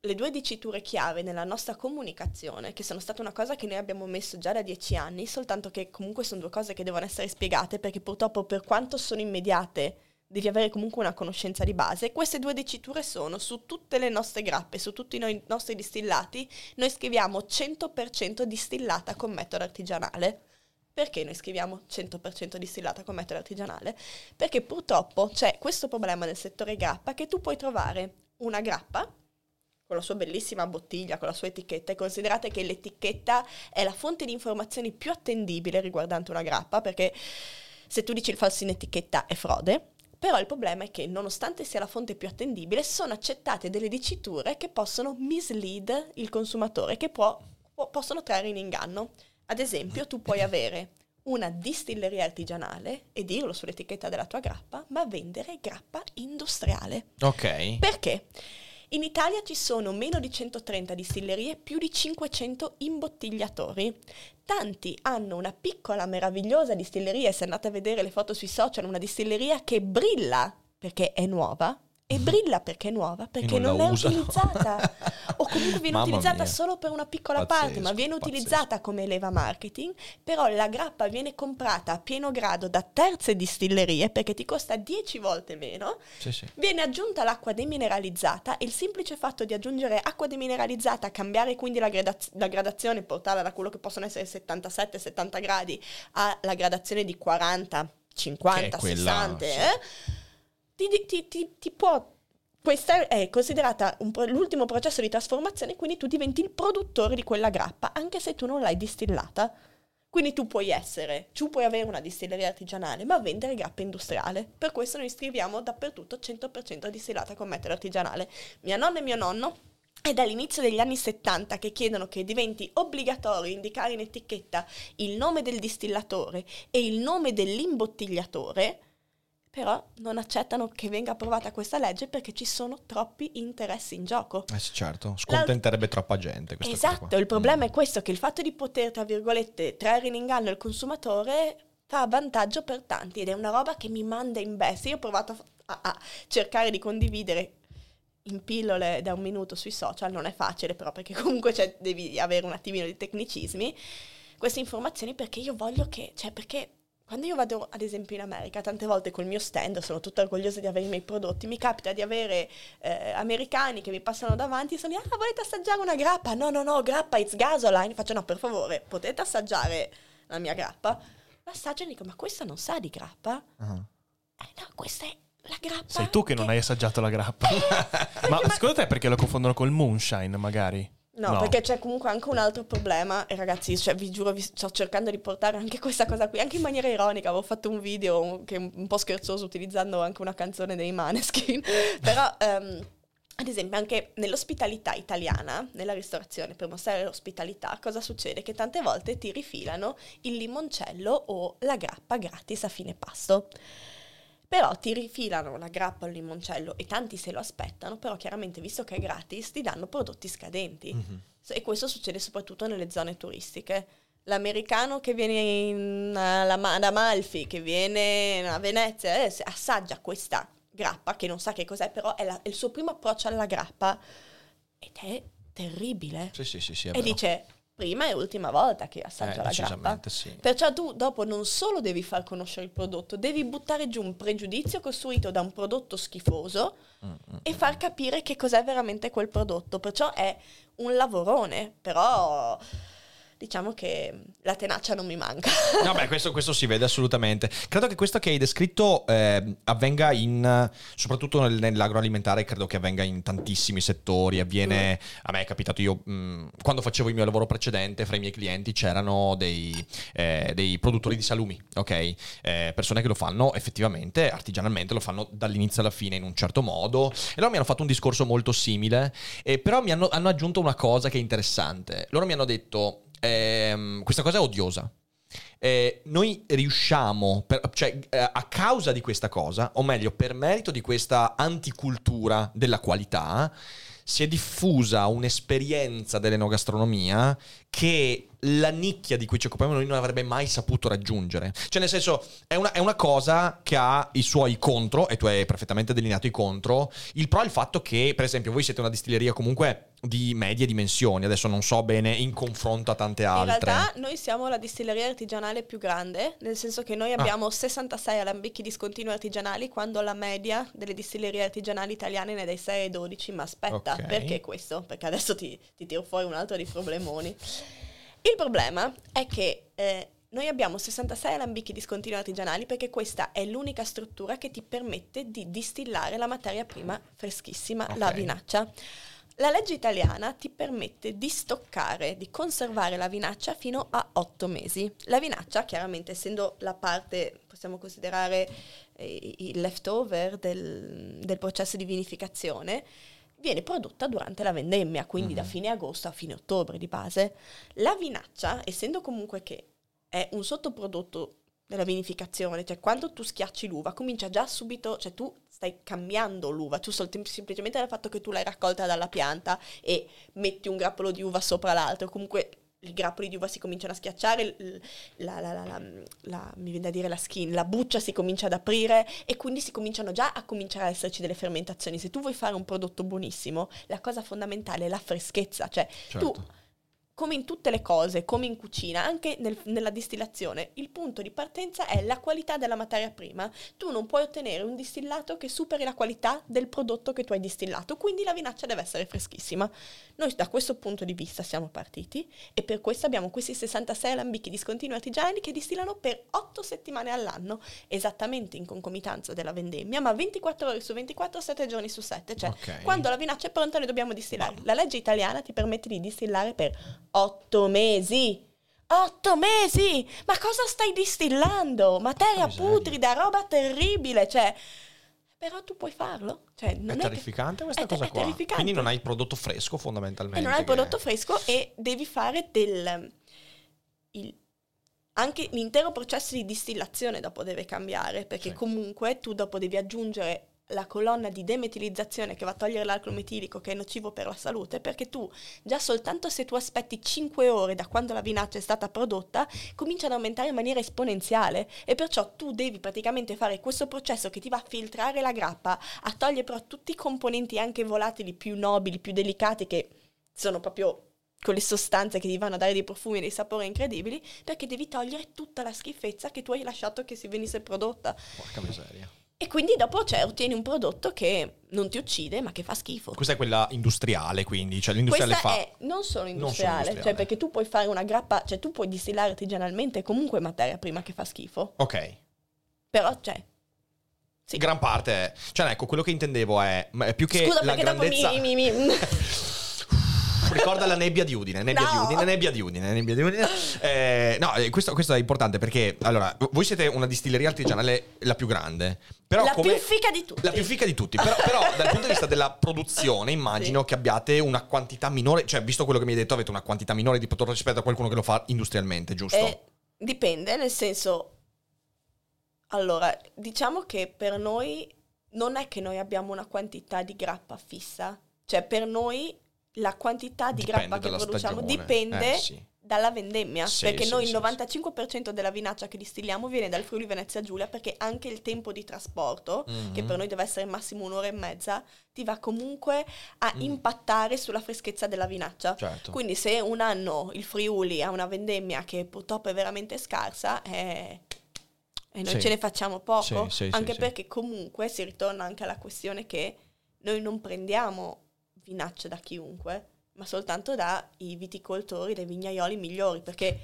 le due diciture chiave nella nostra comunicazione, che sono state una cosa che noi abbiamo messo già da dieci anni, soltanto che comunque sono due cose che devono essere spiegate perché purtroppo per quanto sono immediate devi avere comunque una conoscenza di base. Queste due diciture sono su tutte le nostre grappe, su tutti i nostri distillati, noi scriviamo 100% distillata con metodo artigianale. Perché noi scriviamo 100% distillata con metodo artigianale? Perché purtroppo c'è questo problema nel settore grappa che tu puoi trovare una grappa con la sua bellissima bottiglia, con la sua etichetta, e considerate che l'etichetta è la fonte di informazioni più attendibile riguardante una grappa, perché se tu dici il falso in etichetta è frode, però il problema è che nonostante sia la fonte più attendibile, sono accettate delle diciture che possono mislead il consumatore, che può- può- possono trarre in inganno. Ad esempio, tu puoi avere una distilleria artigianale e dirlo sull'etichetta della tua grappa, ma vendere grappa industriale. Ok. Perché? In Italia ci sono meno di 130 distillerie, più di 500 imbottigliatori. Tanti hanno una piccola, meravigliosa distilleria, se andate a vedere le foto sui social, una distilleria che brilla perché è nuova. E brilla perché è nuova, perché non non, è usano. utilizzata. comunque viene Mamma utilizzata mia. solo per una piccola Pazzesco, parte, ma viene pazzesco. utilizzata come leva marketing. Però la grappa viene comprata a pieno grado da terze distillerie perché ti costa 10 volte meno. Sì, sì. Viene aggiunta l'acqua demineralizzata e il semplice fatto di aggiungere acqua demineralizzata, cambiare quindi la, gradaz- la gradazione, portarla da quello che possono essere 77-70 gradi alla gradazione di 40, 50, Che è quella, 60, sì. eh, ti, ti- ti- ti può... Questa è considerata pro- l'ultimo processo di trasformazione, quindi tu diventi il produttore di quella grappa, anche se tu non l'hai distillata. Quindi tu puoi essere, tu puoi avere una distilleria artigianale, ma vendere grappa industriale. Per questo noi scriviamo dappertutto 100% distillata con metodo artigianale. Mia nonna e mio nonno è dall'inizio degli anni 70 che chiedono che diventi obbligatorio indicare in etichetta il nome del distillatore e il nome dell'imbottigliatore, però non accettano che venga approvata questa legge perché ci sono troppi interessi in gioco. Eh sì, certo, scontenterebbe troppa gente. Esatto, il problema Mm. è questo, che il fatto di poter, tra virgolette, trarre in inganno il consumatore fa vantaggio per tanti ed è una roba che mi manda in bestia. Io ho provato a, a cercare di condividere in pillole da un minuto sui social, non è facile però perché comunque cioè, devi avere un attimino di tecnicismi, queste informazioni perché io voglio che, cioè perché quando io vado ad esempio in America, tante volte col mio stand, sono tutta orgogliosa di avere i miei prodotti, mi capita di avere eh, americani che mi passano davanti e sono lì, ah volete assaggiare una grappa? No, no, no, grappa, it's gasoline. Faccio no, per favore, potete assaggiare la mia grappa? L'assaggiano e dico, ma questa non sa di grappa? Ah. Eh no, questa è la grappa. Sei tu che non hai assaggiato la grappa. Ma secondo te perché lo confondono col moonshine, magari? No, perché c'è comunque anche un altro problema e ragazzi, cioè, vi giuro, vi sto cercando di portare anche questa cosa qui, anche in maniera ironica, avevo fatto un video che è un po' scherzoso utilizzando anche una canzone dei Maneskin, però ehm, ad esempio anche nell'ospitalità italiana, nella ristorazione, per mostrare l'ospitalità, cosa succede? Che tante volte ti rifilano il limoncello o la grappa gratis a fine pasto. Però ti rifilano la grappa il limoncello e tanti se lo aspettano, però chiaramente visto che è gratis ti danno prodotti scadenti. Mhm. E questo succede soprattutto nelle zone turistiche. L'americano che viene in, ad Amalfi, che viene a Venezia, eh, assaggia questa grappa, che non sa che cos'è, però è, la- è il suo primo approccio alla grappa, ed è terribile. Sì, sì, sì, sì, e dice, prima e ultima volta che Eh, assaggio la grappa. sì. Perciò tu dopo non solo devi far conoscere il prodotto, devi buttare giù un pregiudizio costruito da un prodotto schifoso Mm, e far capire che cos'è veramente quel prodotto. Perciò è un lavorone, però diciamo che la tenacia non mi manca. No, beh, questo, questo si vede assolutamente. Credo che questo che hai descritto eh, avvenga in, soprattutto nel- nell'agroalimentare, credo che avvenga in tantissimi settori. Avviene, a me è capitato io, mh, quando facevo il mio lavoro precedente, fra i miei clienti c'erano dei, eh, dei produttori di salumi, ok? Eh, persone che lo fanno effettivamente, artigianalmente, lo fanno dall'inizio alla fine in un certo modo. E loro mi hanno fatto un discorso molto simile, eh, però mi hanno, hanno aggiunto una cosa che è interessante. Loro mi hanno detto, ehm, questa cosa è odiosa. Eh, noi riusciamo, per- cioè eh, a causa di questa cosa, o meglio, per merito di questa anticultura della qualità, si è diffusa un'esperienza dell'enogastronomia che la nicchia di cui ci occupiamo noi non avrebbe mai saputo raggiungere. Cioè, nel senso, è una, è una cosa che ha i suoi contro, e tu hai perfettamente delineato i contro. Il pro è il fatto che, per esempio, voi siete una distilleria comunque di medie dimensioni, adesso non so bene in confronto a tante In altre. realtà noi siamo la distilleria artigianale più grande, nel senso che Ah. noi abbiamo 66 alambicchi discontinui artigianali, quando la media delle distillerie artigianali italiane ne è dai 6 ai 12. Ma aspetta, Ok. perché questo? Perché adesso ti, ti tiro fuori un altro dei problemoni. Il problema è che eh, noi abbiamo 66 alambicchi discontinui artigianali perché questa è l'unica struttura che ti permette di distillare la materia prima freschissima, la Ok. vinaccia. La legge italiana ti permette di stoccare, di conservare la vinaccia fino a 8 mesi. La vinaccia, chiaramente essendo la parte, possiamo considerare eh, il leftover del, del processo di vinificazione, viene prodotta durante la vendemmia, quindi da fine agosto a fine ottobre di base. La vinaccia, essendo comunque che è un sottoprodotto della vinificazione, cioè quando tu schiacci l'uva comincia già subito, cioè tu stai cambiando l'uva, tu sol- semplicemente dal fatto che tu l'hai raccolta dalla pianta e metti un grappolo di uva sopra l'altro, comunque i grappoli di uva si cominciano a schiacciare, la, la- la- la- mi viene da dire la skin, la buccia si comincia ad aprire e quindi si cominciano già a cominciare a esserci delle fermentazioni. Se tu vuoi fare un prodotto buonissimo, la cosa fondamentale è la freschezza, cioè Certo. tu come in tutte le cose, come in cucina, anche nel- nella distillazione, il punto di partenza è la qualità della materia prima. Tu non puoi ottenere un distillato che superi la qualità del prodotto che tu hai distillato, quindi la vinaccia deve essere freschissima. Noi da questo punto di vista siamo partiti e per questo abbiamo questi 66 alambicchi discontinui artigiani che distillano per 8 settimane all'anno, esattamente in concomitanza della vendemmia, ma 24 ore su 24, 7 giorni su 7. Cioè, Ok. quando la vinaccia è pronta noi dobbiamo distillare. La legge italiana ti permette di distillare per 8 mesi. 8 mesi! Ma cosa stai distillando? Materia putrida, roba terribile, cioè... Però tu puoi farlo. Cioè, non È che- terrificante questa è cosa è qua. terrificante. Quindi non hai prodotto fresco fondamentalmente. E non hai il che- prodotto fresco e devi fare del... il- anche l'intero processo di distillazione dopo deve cambiare, perché Sì. comunque tu dopo devi aggiungere la colonna di demetilizzazione che va a togliere l'alcol metilico che è nocivo per la salute, perché tu già soltanto se tu aspetti 5 ore da quando la vinaccia è stata prodotta, comincia ad aumentare in maniera esponenziale e perciò tu devi praticamente fare questo processo che ti va a filtrare la grappa, a togliere però tutti i componenti anche volatili più nobili, più delicati che sono proprio quelle sostanze che ti vanno a dare dei profumi e dei sapori incredibili, perché devi togliere tutta la schifezza che tu hai lasciato che si venisse prodotta. Porca miseria. E quindi dopo cioè, ottieni un prodotto che non ti uccide, ma che fa schifo. Questa è quella industriale, quindi, cioè l'industriale Questa fa... è non solo Non industriale, solo industriale. cioè perché tu puoi fare una grappa, cioè tu puoi distillare artigianalmente comunque materia prima che fa schifo. Ok. Però, cioè, sì. Gran parte è... Cioè, ecco, quello che intendevo è più che Scusa la perché grandezza... dopo mi... mi- mi- Ricorda la nebbia di Udine, nebbia No. di Udine, nebbia di Udine, nebbia di Udine. Eh, no, eh, questo, questo è importante perché, allora, voi siete una distilleria artigianale la più grande. Però la come... più fica di tutti. La più fica di tutti, però, però dal punto di vista della produzione immagino Sì. che abbiate una quantità minore, cioè visto quello che mi hai detto avete una quantità minore di prodotto rispetto a qualcuno che lo fa industrialmente, giusto? Eh, dipende, nel senso... Allora, diciamo che per noi non è che noi abbiamo una quantità di grappa fissa. Cioè, per noi la quantità di Dipende grappa che produciamo stagione. dipende Eh, sì. dalla vendemmia. Sì, perché sì, noi il 95% della vinaccia che distilliamo viene dal Friuli Venezia Giulia, perché anche il tempo di trasporto, Mhm. che per noi deve essere massimo un'ora e mezza, ti va comunque a Mm. impattare sulla freschezza della vinaccia. Certo. Quindi se un anno il Friuli ha una vendemmia che purtroppo è veramente scarsa, eh, e noi ce ne facciamo poco, Sì, anche perché comunque si ritorna anche alla questione che noi non prendiamo vinacce da chiunque, ma soltanto dai viticoltori, dai vignaioli migliori, perché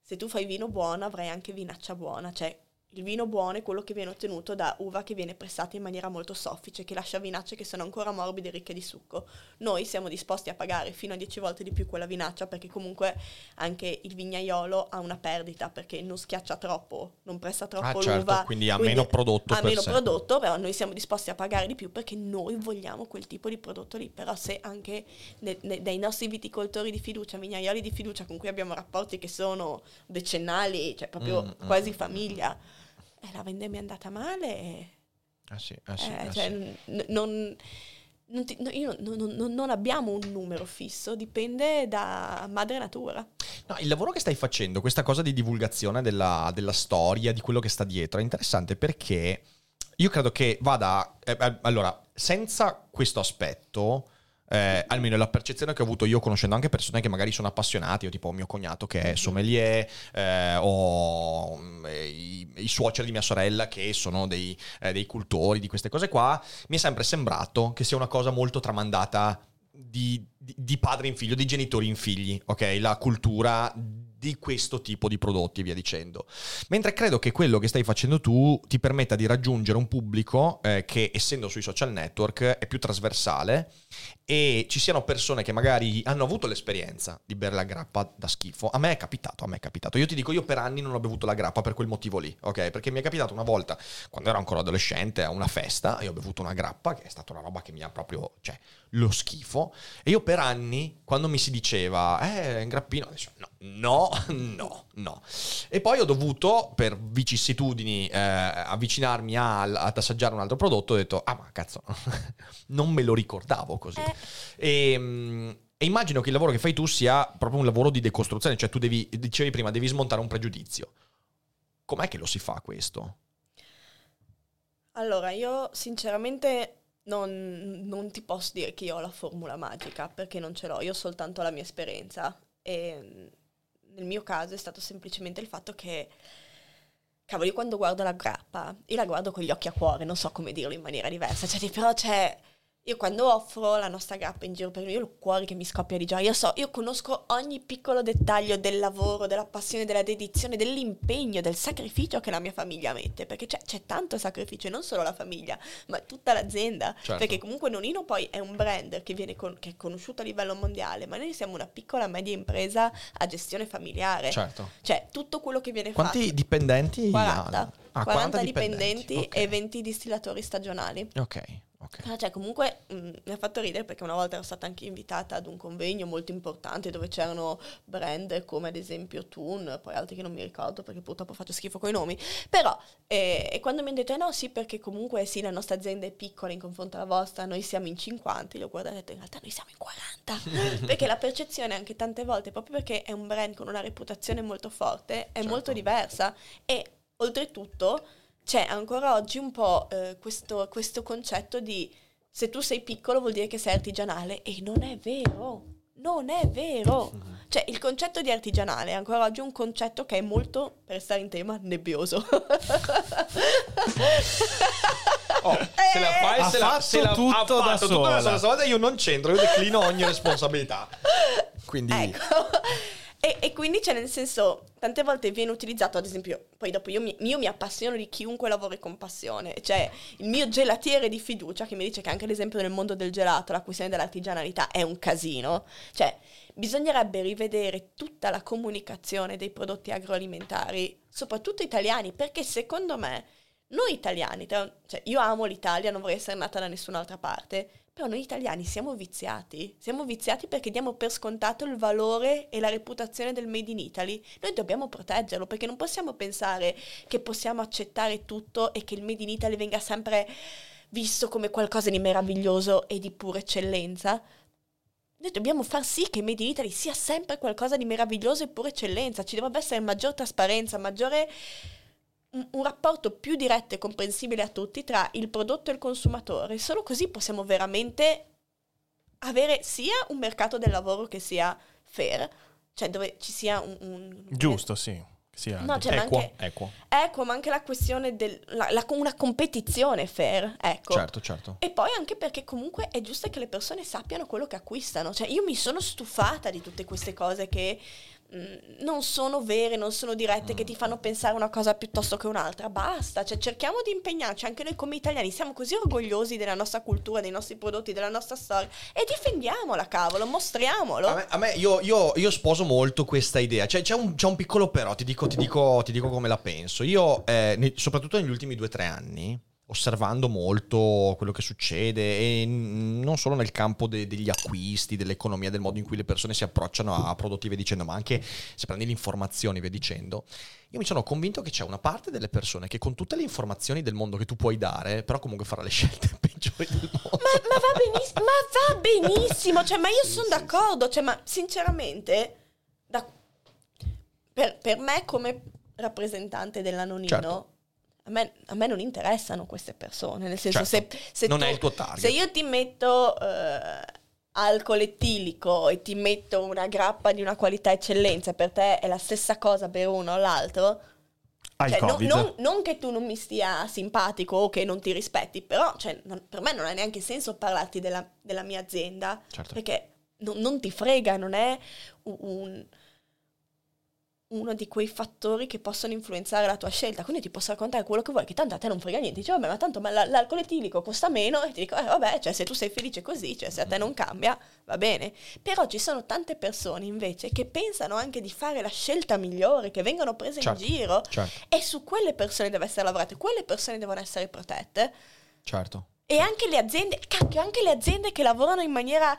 se tu fai vino buono avrai anche vinaccia buona, cioè il vino buono è quello che viene ottenuto da uva che viene pressata in maniera molto soffice, che lascia vinacce che sono ancora morbide e ricche di succo. Noi siamo disposti a pagare fino a 10 volte di più quella vinaccia perché comunque anche il vignaiolo ha una perdita perché non schiaccia troppo, non pressa troppo Ah, certo, l'uva. quindi ha meno prodotto Ha meno sé. prodotto, però noi siamo disposti a pagare di più perché noi vogliamo quel tipo di prodotto lì. Però se anche ne- ne- dai nostri viticoltori di fiducia, vignaioli di fiducia con cui abbiamo rapporti che sono decennali, cioè proprio Mm, mm, quasi mm, famiglia, e la vendemmia è andata male, e- Eh sì, eh sì, eh, eh cioè, sì. n- non, non ti- no, io non, non- non- non abbiamo un numero fisso, dipende da madre natura. No, il lavoro che stai facendo, questa cosa di divulgazione della, della storia, di quello che sta dietro, è interessante perché io credo che vada... eh, eh, allora, senza questo aspetto, eh, almeno la percezione che ho avuto io conoscendo anche persone che magari sono appassionati, io tipo mio cognato che è sommelier, eh, o mm, i, i suoceri di mia sorella che sono dei, eh, dei cultori di queste cose qua, mi è sempre sembrato che sia una cosa molto tramandata di, di- di padre in figlio, di genitori in figli, ok? La cultura di questo tipo di prodotti e via dicendo. Mentre credo che quello che stai facendo tu ti permetta di raggiungere un pubblico eh, che, essendo sui social network, è più trasversale e ci siano persone che magari hanno avuto l'esperienza di bere la grappa da schifo. A me è capitato, a me è capitato. Io ti dico, io per anni non ho bevuto la grappa per quel motivo lì, ok? Perché mi è capitato una volta, quando ero ancora adolescente, a una festa, io ho bevuto una grappa, che è stata una roba che mi ha proprio, cioè, lo schifo. E io per anni, quando mi si diceva, eh, un grappino, adesso no, no, no, no. E poi ho dovuto, per vicissitudini, eh, avvicinarmi a- ad assaggiare un altro prodotto, ho detto, ah ma cazzo, non me lo ricordavo così. Eh. E, e immagino che il lavoro che fai tu sia proprio un lavoro di decostruzione, cioè tu devi, dicevi prima, devi smontare un pregiudizio. Com'è che lo si fa questo? Allora, io sinceramente non, non ti posso dire che io ho la formula magica, perché non ce l'ho, io ho soltanto la mia esperienza. E mm, nel mio caso è stato semplicemente il fatto che, cavolo, io quando guardo la grappa, io la guardo con gli occhi a cuore, non so come dirlo in maniera diversa, cioè, però c'è... Io quando offro la nostra grappa in giro per me, io ho il cuore che mi scoppia di gioia. Io so, io conosco ogni piccolo dettaglio del lavoro, della passione, della dedizione, dell'impegno, del sacrificio che la mia famiglia mette. Perché c'è, c'è tanto sacrificio, e non solo la famiglia, ma tutta l'azienda. Certo. Perché comunque Nonino poi è un brand che, viene con- che è conosciuto a livello mondiale, ma noi siamo una piccola media impresa a gestione familiare. Certo. Cioè, tutto quello che viene Quanti fatto. dipendenti 40, ha? Ah, 40 dipendenti, ok. e 20 distillatori stagionali. Ok, ok. ok. Ah, cioè, comunque mh, mi ha fatto ridere perché una volta ero stata anche invitata ad un convegno molto importante dove c'erano brand come ad esempio Toon, poi altri che non mi ricordo perché purtroppo faccio schifo con i nomi. Però, eh, e quando mi hanno detto, eh no, sì, perché comunque sì, la nostra azienda è piccola in confronto alla vostra, noi siamo in 50, li ho guardato e ho detto, in realtà noi siamo in 40. perché la percezione anche tante volte, proprio perché è un brand con una reputazione molto forte, è Certo. molto diversa. E oltretutto c'è ancora oggi un po' eh, questo, questo concetto di se tu sei piccolo vuol dire che sei artigianale e non è vero. Non è vero. Cioè, il concetto di artigianale è ancora oggi un concetto che è molto, per stare in tema, nebbioso. Oh, se la fa e Ha se la, se la tutto ha da fatto tutto sola. da sola. Stavolta io non c'entro, io declino ogni responsabilità. Quindi Ecco. E, e quindi c'è nel senso, tante volte viene utilizzato, ad esempio, poi dopo io mi, io mi appassiono di chiunque lavori con passione, cioè il mio gelatiere di fiducia che mi dice che anche ad esempio nel mondo del gelato la questione dell'artigianalità è un casino, cioè bisognerebbe rivedere tutta la comunicazione dei prodotti agroalimentari, soprattutto italiani, perché secondo me noi italiani, cioè io amo l'Italia, non vorrei essere nata da nessun'altra parte, però noi italiani siamo viziati, siamo viziati perché diamo per scontato il valore e la reputazione del Made in Italy. Noi dobbiamo proteggerlo perché non possiamo pensare che possiamo accettare tutto e che il Made in Italy venga sempre visto come qualcosa di meraviglioso e di pura eccellenza. Noi dobbiamo far sì che Made in Italy sia sempre qualcosa di meraviglioso e pura eccellenza. Ci dovrebbe essere maggior trasparenza, maggiore un rapporto più diretto e comprensibile a tutti tra il prodotto e il consumatore. Solo così possiamo veramente avere sia un mercato del lavoro che sia fair, cioè dove ci sia un... un- Giusto, sì. Sì, No, cioè, equo, anche- equo. Ecco, ma anche la questione del... la- la- una competizione fair, ecco. Certo, certo. E poi anche perché comunque è giusto che le persone sappiano quello che acquistano. Cioè, io mi sono stufata di tutte queste cose che non sono vere, non sono dirette, che ti fanno pensare una cosa piuttosto che un'altra. Basta, cioè cerchiamo di impegnarci, anche noi come italiani siamo così orgogliosi della nostra cultura, dei nostri prodotti, della nostra storia e difendiamola, cavolo, mostriamolo. A me, a me- io, io- io sposo molto questa idea. Cioè, c'è, un, c'è un piccolo però, ti dico, ti dico- ti dico come la penso. Io, eh, ne- soprattutto negli ultimi due o tre anni, osservando molto quello che succede, e non solo nel campo de- degli acquisti, dell'economia, del modo in cui le persone si approcciano a prodotti via dicendo, ma anche se prendi le informazioni via dicendo, io mi sono convinto che c'è una parte delle persone che con tutte le informazioni del mondo che tu puoi dare, però comunque farà le scelte peggiori del mondo. Ma, ma va benissimo, ma va benissimo, cioè, ma io sono d'accordo, cioè, ma sinceramente, da- per, per me come rappresentante dell'anonino, Certo. A, me, a me non interessano queste persone, nel senso Certo, se, se non tu- è il tuo target. Se io ti metto eh, alcol etilico e ti metto una grappa di una qualità eccellenza, per te è la stessa cosa per uno o l'altro, cioè, no- non, non che tu non mi stia simpatico o che non ti rispetti, però cioè, non- per me non ha neanche senso parlarti della, della mia azienda, Certo. perché non, non ti frega, non è un- uno di quei fattori che possono influenzare la tua scelta. Quindi ti posso raccontare quello che vuoi, che tanto a te non frega niente. Dici, vabbè, ma tanto ma la- l'alcol etilico costa meno e ti dico, eh, vabbè, cioè, se tu sei felice così, cioè, se a te non cambia, va bene. Però ci sono tante persone invece che pensano anche di fare la scelta migliore, che vengono prese Certo, in giro. certo. E su quelle persone deve essere lavorato, quelle persone devono essere protette. Certo. E anche le aziende, cacchio, anche le aziende che lavorano in maniera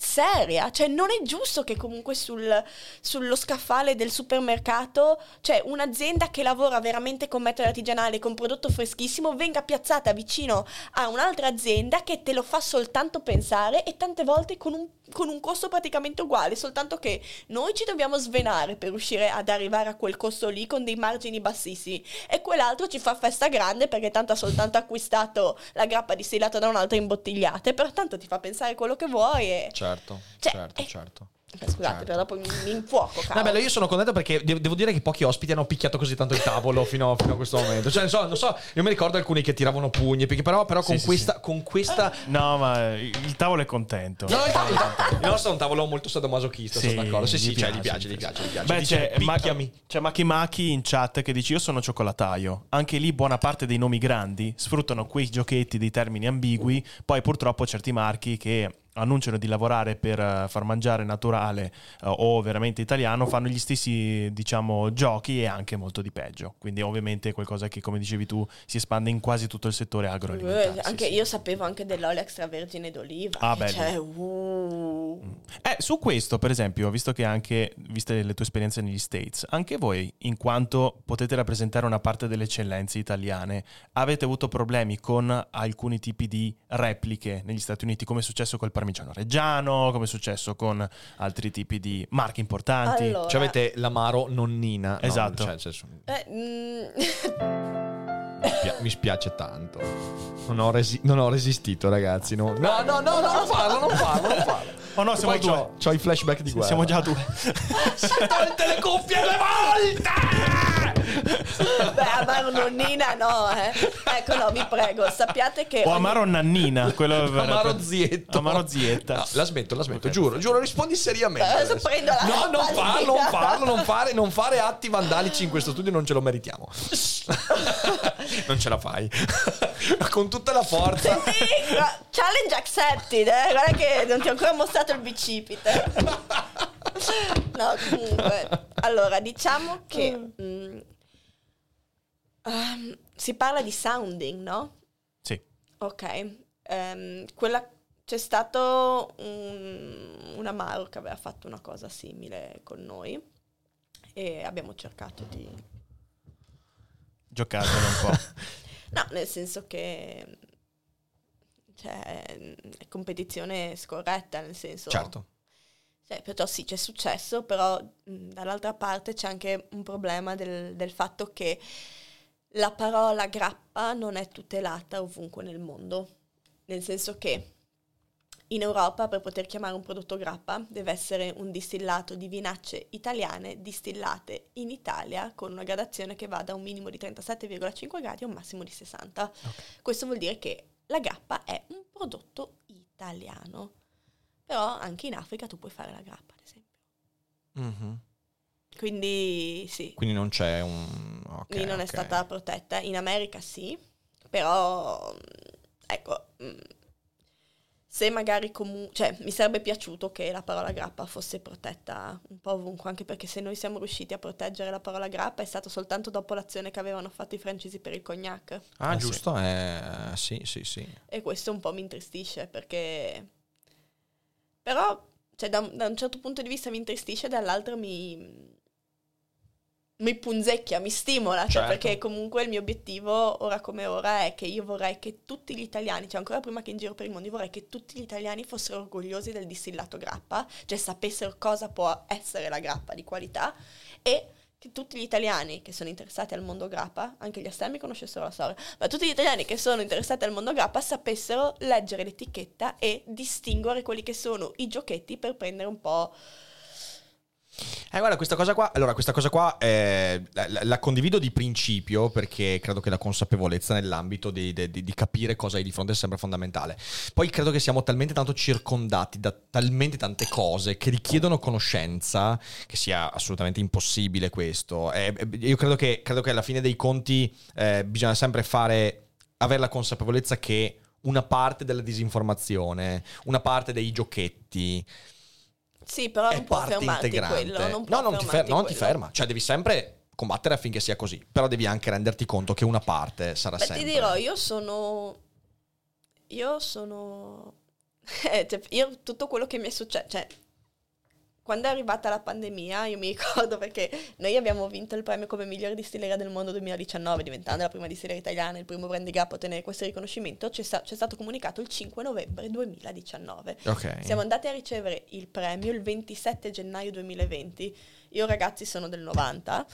seria, cioè non è giusto che comunque sul- sullo scaffale del supermercato, cioè un'azienda che lavora veramente con metodo artigianale, con prodotto freschissimo, venga piazzata vicino a un'altra azienda che te lo fa soltanto pensare e tante volte con un, con un costo praticamente uguale, soltanto che noi ci dobbiamo svenare per riuscire ad arrivare a quel costo lì con dei margini bassissimi e quell'altro ci fa festa grande perché tanto ha soltanto acquistato la grappa distillata da un'altra imbottigliata e pertanto ti fa pensare quello che vuoi e... Certo, Cioè, certo, eh, certo. Scusate, Certo. però dopo mi, mi infuoco, No, cavolo. bello, io sono contento perché de- devo dire che pochi ospiti hanno picchiato così tanto il tavolo fino, fino a questo momento. Cioè, non so, non so, io mi ricordo alcuni che tiravano pugni, perché però, però con, sì, questa, con questa... No, ma il tavolo è contento. No, il, il- il nostro è un tavolo molto sadomasochista, Sì, sono d'accordo. Sì, sì, gli cioè, gli piace, piace, gli piace, gli piace. Beh, Dice, c'è, Ma- picchiami. c'è Maki Maki in chat che dice: Io sono cioccolataio. Anche lì, buona parte dei nomi grandi sfruttano quei giochetti dei termini ambigui. Poi, purtroppo, certi marchi che annunciano di lavorare per eh, far mangiare naturale eh, o veramente italiano fanno gli stessi diciamo giochi e anche molto di peggio quindi ovviamente è qualcosa che come dicevi tu si espande in quasi tutto il settore agroalimentare Eh, sì, anche sì. io sapevo anche dell'olio extravergine d'oliva. Ah, bello. Cioè, uh. Eh, su questo, per esempio, visto che anche, viste le tue esperienze negli States, anche voi, in quanto potete rappresentare una parte delle eccellenze italiane, avete avuto problemi con alcuni tipi di repliche negli Stati Uniti, come è successo col parmigiano reggiano, come è successo con altri tipi di marche importanti? Allora, Cioè avete l'amaro nonnina. no, Esatto. cioè, nel senso, eh, mm, mi, spia- mi spiace tanto. Non ho, resi- non ho resistito, ragazzi. No, no, no, no, no, non farlo, non farlo, non farlo. Oh no, siamo due. c'ho, c'ho i flashback di guerra. Siamo già due. Tolte le cuffie due volte! Beh, amaro nonnina no, eh. Ecco, no, vi prego, sappiate che... o ogni- amaro nannina, quello Amaro zietto. Amaro zietta. No, la smetto, la smetto, Ok, giuro, giuro, rispondi seriamente. Adesso prendo la No, non farlo, non farlo, non fare, non fare atti vandalici in questo studio, non ce lo meritiamo. non ce la fai. Con tutta la forza. Sì, gra- challenge accepted, eh. Guarda che non ti ho ancora mostrato il bicipite. No, comunque. Allora, diciamo che... mm, ehm, si parla di sounding, no? Sì. Ok. Ehm, quella... C'è stato un, un amaro che aveva fatto una cosa simile con noi e abbiamo cercato di... Giocatelo un po'. No, nel senso che cioè, è competizione scorretta, nel senso... Certo. Cioè, perciò sì, c'è successo, però mh, dall'altra parte c'è anche un problema del, del fatto che la parola grappa non è tutelata ovunque nel mondo. Nel senso che in Europa per poter chiamare un prodotto grappa deve essere un distillato di vinacce italiane distillate in Italia con una gradazione che va da un minimo di 37,5 gradi a un massimo di 60. Questo vuol dire che la grappa è un prodotto italiano. Però anche in Africa tu puoi fare la grappa, ad esempio. Mhm. Quindi sì, Quindi non c'è un... ok, lì non è ok. stata protetta. In America sì, però mm, ecco, mm, se magari comunque, cioè mi sarebbe piaciuto che la parola grappa fosse protetta un po' ovunque, anche perché se noi siamo riusciti a proteggere la parola grappa è stato soltanto dopo l'azione che avevano fatto i francesi per il cognac. Ah, Eh, sì. giusto, eh, sì, sì, sì. E questo un po' mi intristisce perché... Però, cioè, da, da un certo punto di vista mi intristisce, dall'altro mi... Mi punzecchia, mi stimola, cioè Certo. perché comunque il mio obiettivo, ora come ora, è che io vorrei che tutti gli italiani, cioè ancora prima che in giro per il mondo, io vorrei che tutti gli italiani fossero orgogliosi del distillato grappa, cioè sapessero cosa può essere la grappa di qualità e che tutti gli italiani che sono interessati al mondo grappa, anche gli esterni conoscessero la storia, ma tutti gli italiani che sono interessati al mondo grappa sapessero leggere l'etichetta e distinguere quelli che sono i giochetti per prendere un po'... Eh, guarda, questa cosa qua, allora, questa cosa qua eh, la, la- condivido di principio perché credo che la consapevolezza nell'ambito di, di- di- capire cosa hai di fronte sembra fondamentale. Poi credo che siamo talmente tanto circondati da talmente tante cose che richiedono conoscenza che sia assolutamente impossibile questo. Eh, eh, io credo che, credo che alla fine dei conti eh, bisogna sempre fare, avere la consapevolezza che una parte della disinformazione, una parte dei giochetti, Sì, però è non può fermarti integrante. quello. Non no, non ti, fer- non ti ferma. Cioè, devi sempre combattere affinché sia così. Però devi anche renderti conto che una parte sarà Beh, sempre. ti dirò, io sono... Io sono... cioè, io tutto quello che mi è successo... Cioè, quando è arrivata la pandemia, io mi ricordo perché noi abbiamo vinto il premio come migliore distilleria del mondo 2019, diventando la prima distilleria italiana, il primo brand di grappa a ottenere questo riconoscimento, c'è, sta- c'è stato comunicato il 5 novembre 2019. Ok. Siamo andati a ricevere il premio il 27 gennaio 2020. Io ragazzi sono del 90,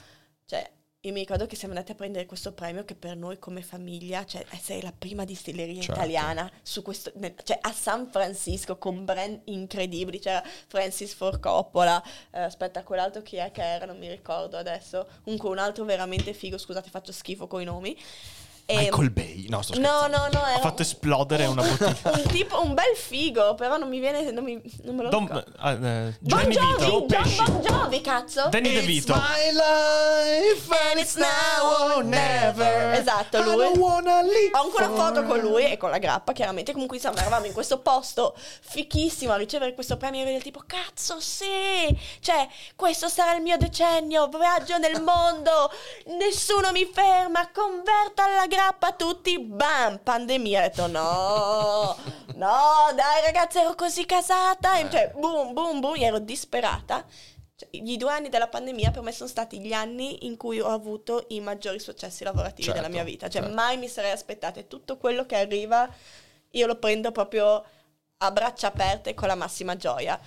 cioè io mi ricordo che siamo andati a prendere questo premio che per noi come famiglia, cioè essere la prima distilleria Certo. italiana su questo, nel- cioè a San Francisco con brand incredibili, c'era Francis Ford Coppola, eh, aspetta quell'altro chi è che era, non mi ricordo adesso, comunque un altro veramente figo, scusate faccio schifo con i nomi. E- Michael Bay. No, sto No, scherzando. no, no. Ha Era fatto esplodere una bottiglia. un, tipo, un bel figo, però non mi viene. Non, mi, non me lo Don, ricordo. ah, eh, Bon Jovi. John Bon Jovi, cazzo. Danny It's DeVito. my life and it's now or never. Esatto, I lui. don't wanna live Ho ancora una foto con lui e con la grappa, chiaramente. Comunque, insomma, eravamo in questo posto fichissimo a ricevere questo premio. E del tipo, cazzo, sì! Cioè, questo sarà il mio decennio. Viaggio nel mondo, nessuno mi ferma. Converto alla grappa tutti. Bam! Pandemia. Ho detto, no, no, dai, ragazzi, ero così casata. E cioè, boom, boom, boom. Ero disperata. Cioè, I due anni della pandemia per me sono stati gli anni in cui ho avuto i maggiori successi lavorativi Certo, della mia vita. Cioè, certo. mai mi sarei aspettata. E tutto quello che arriva, io lo prendo proprio a braccia aperte con la massima gioia.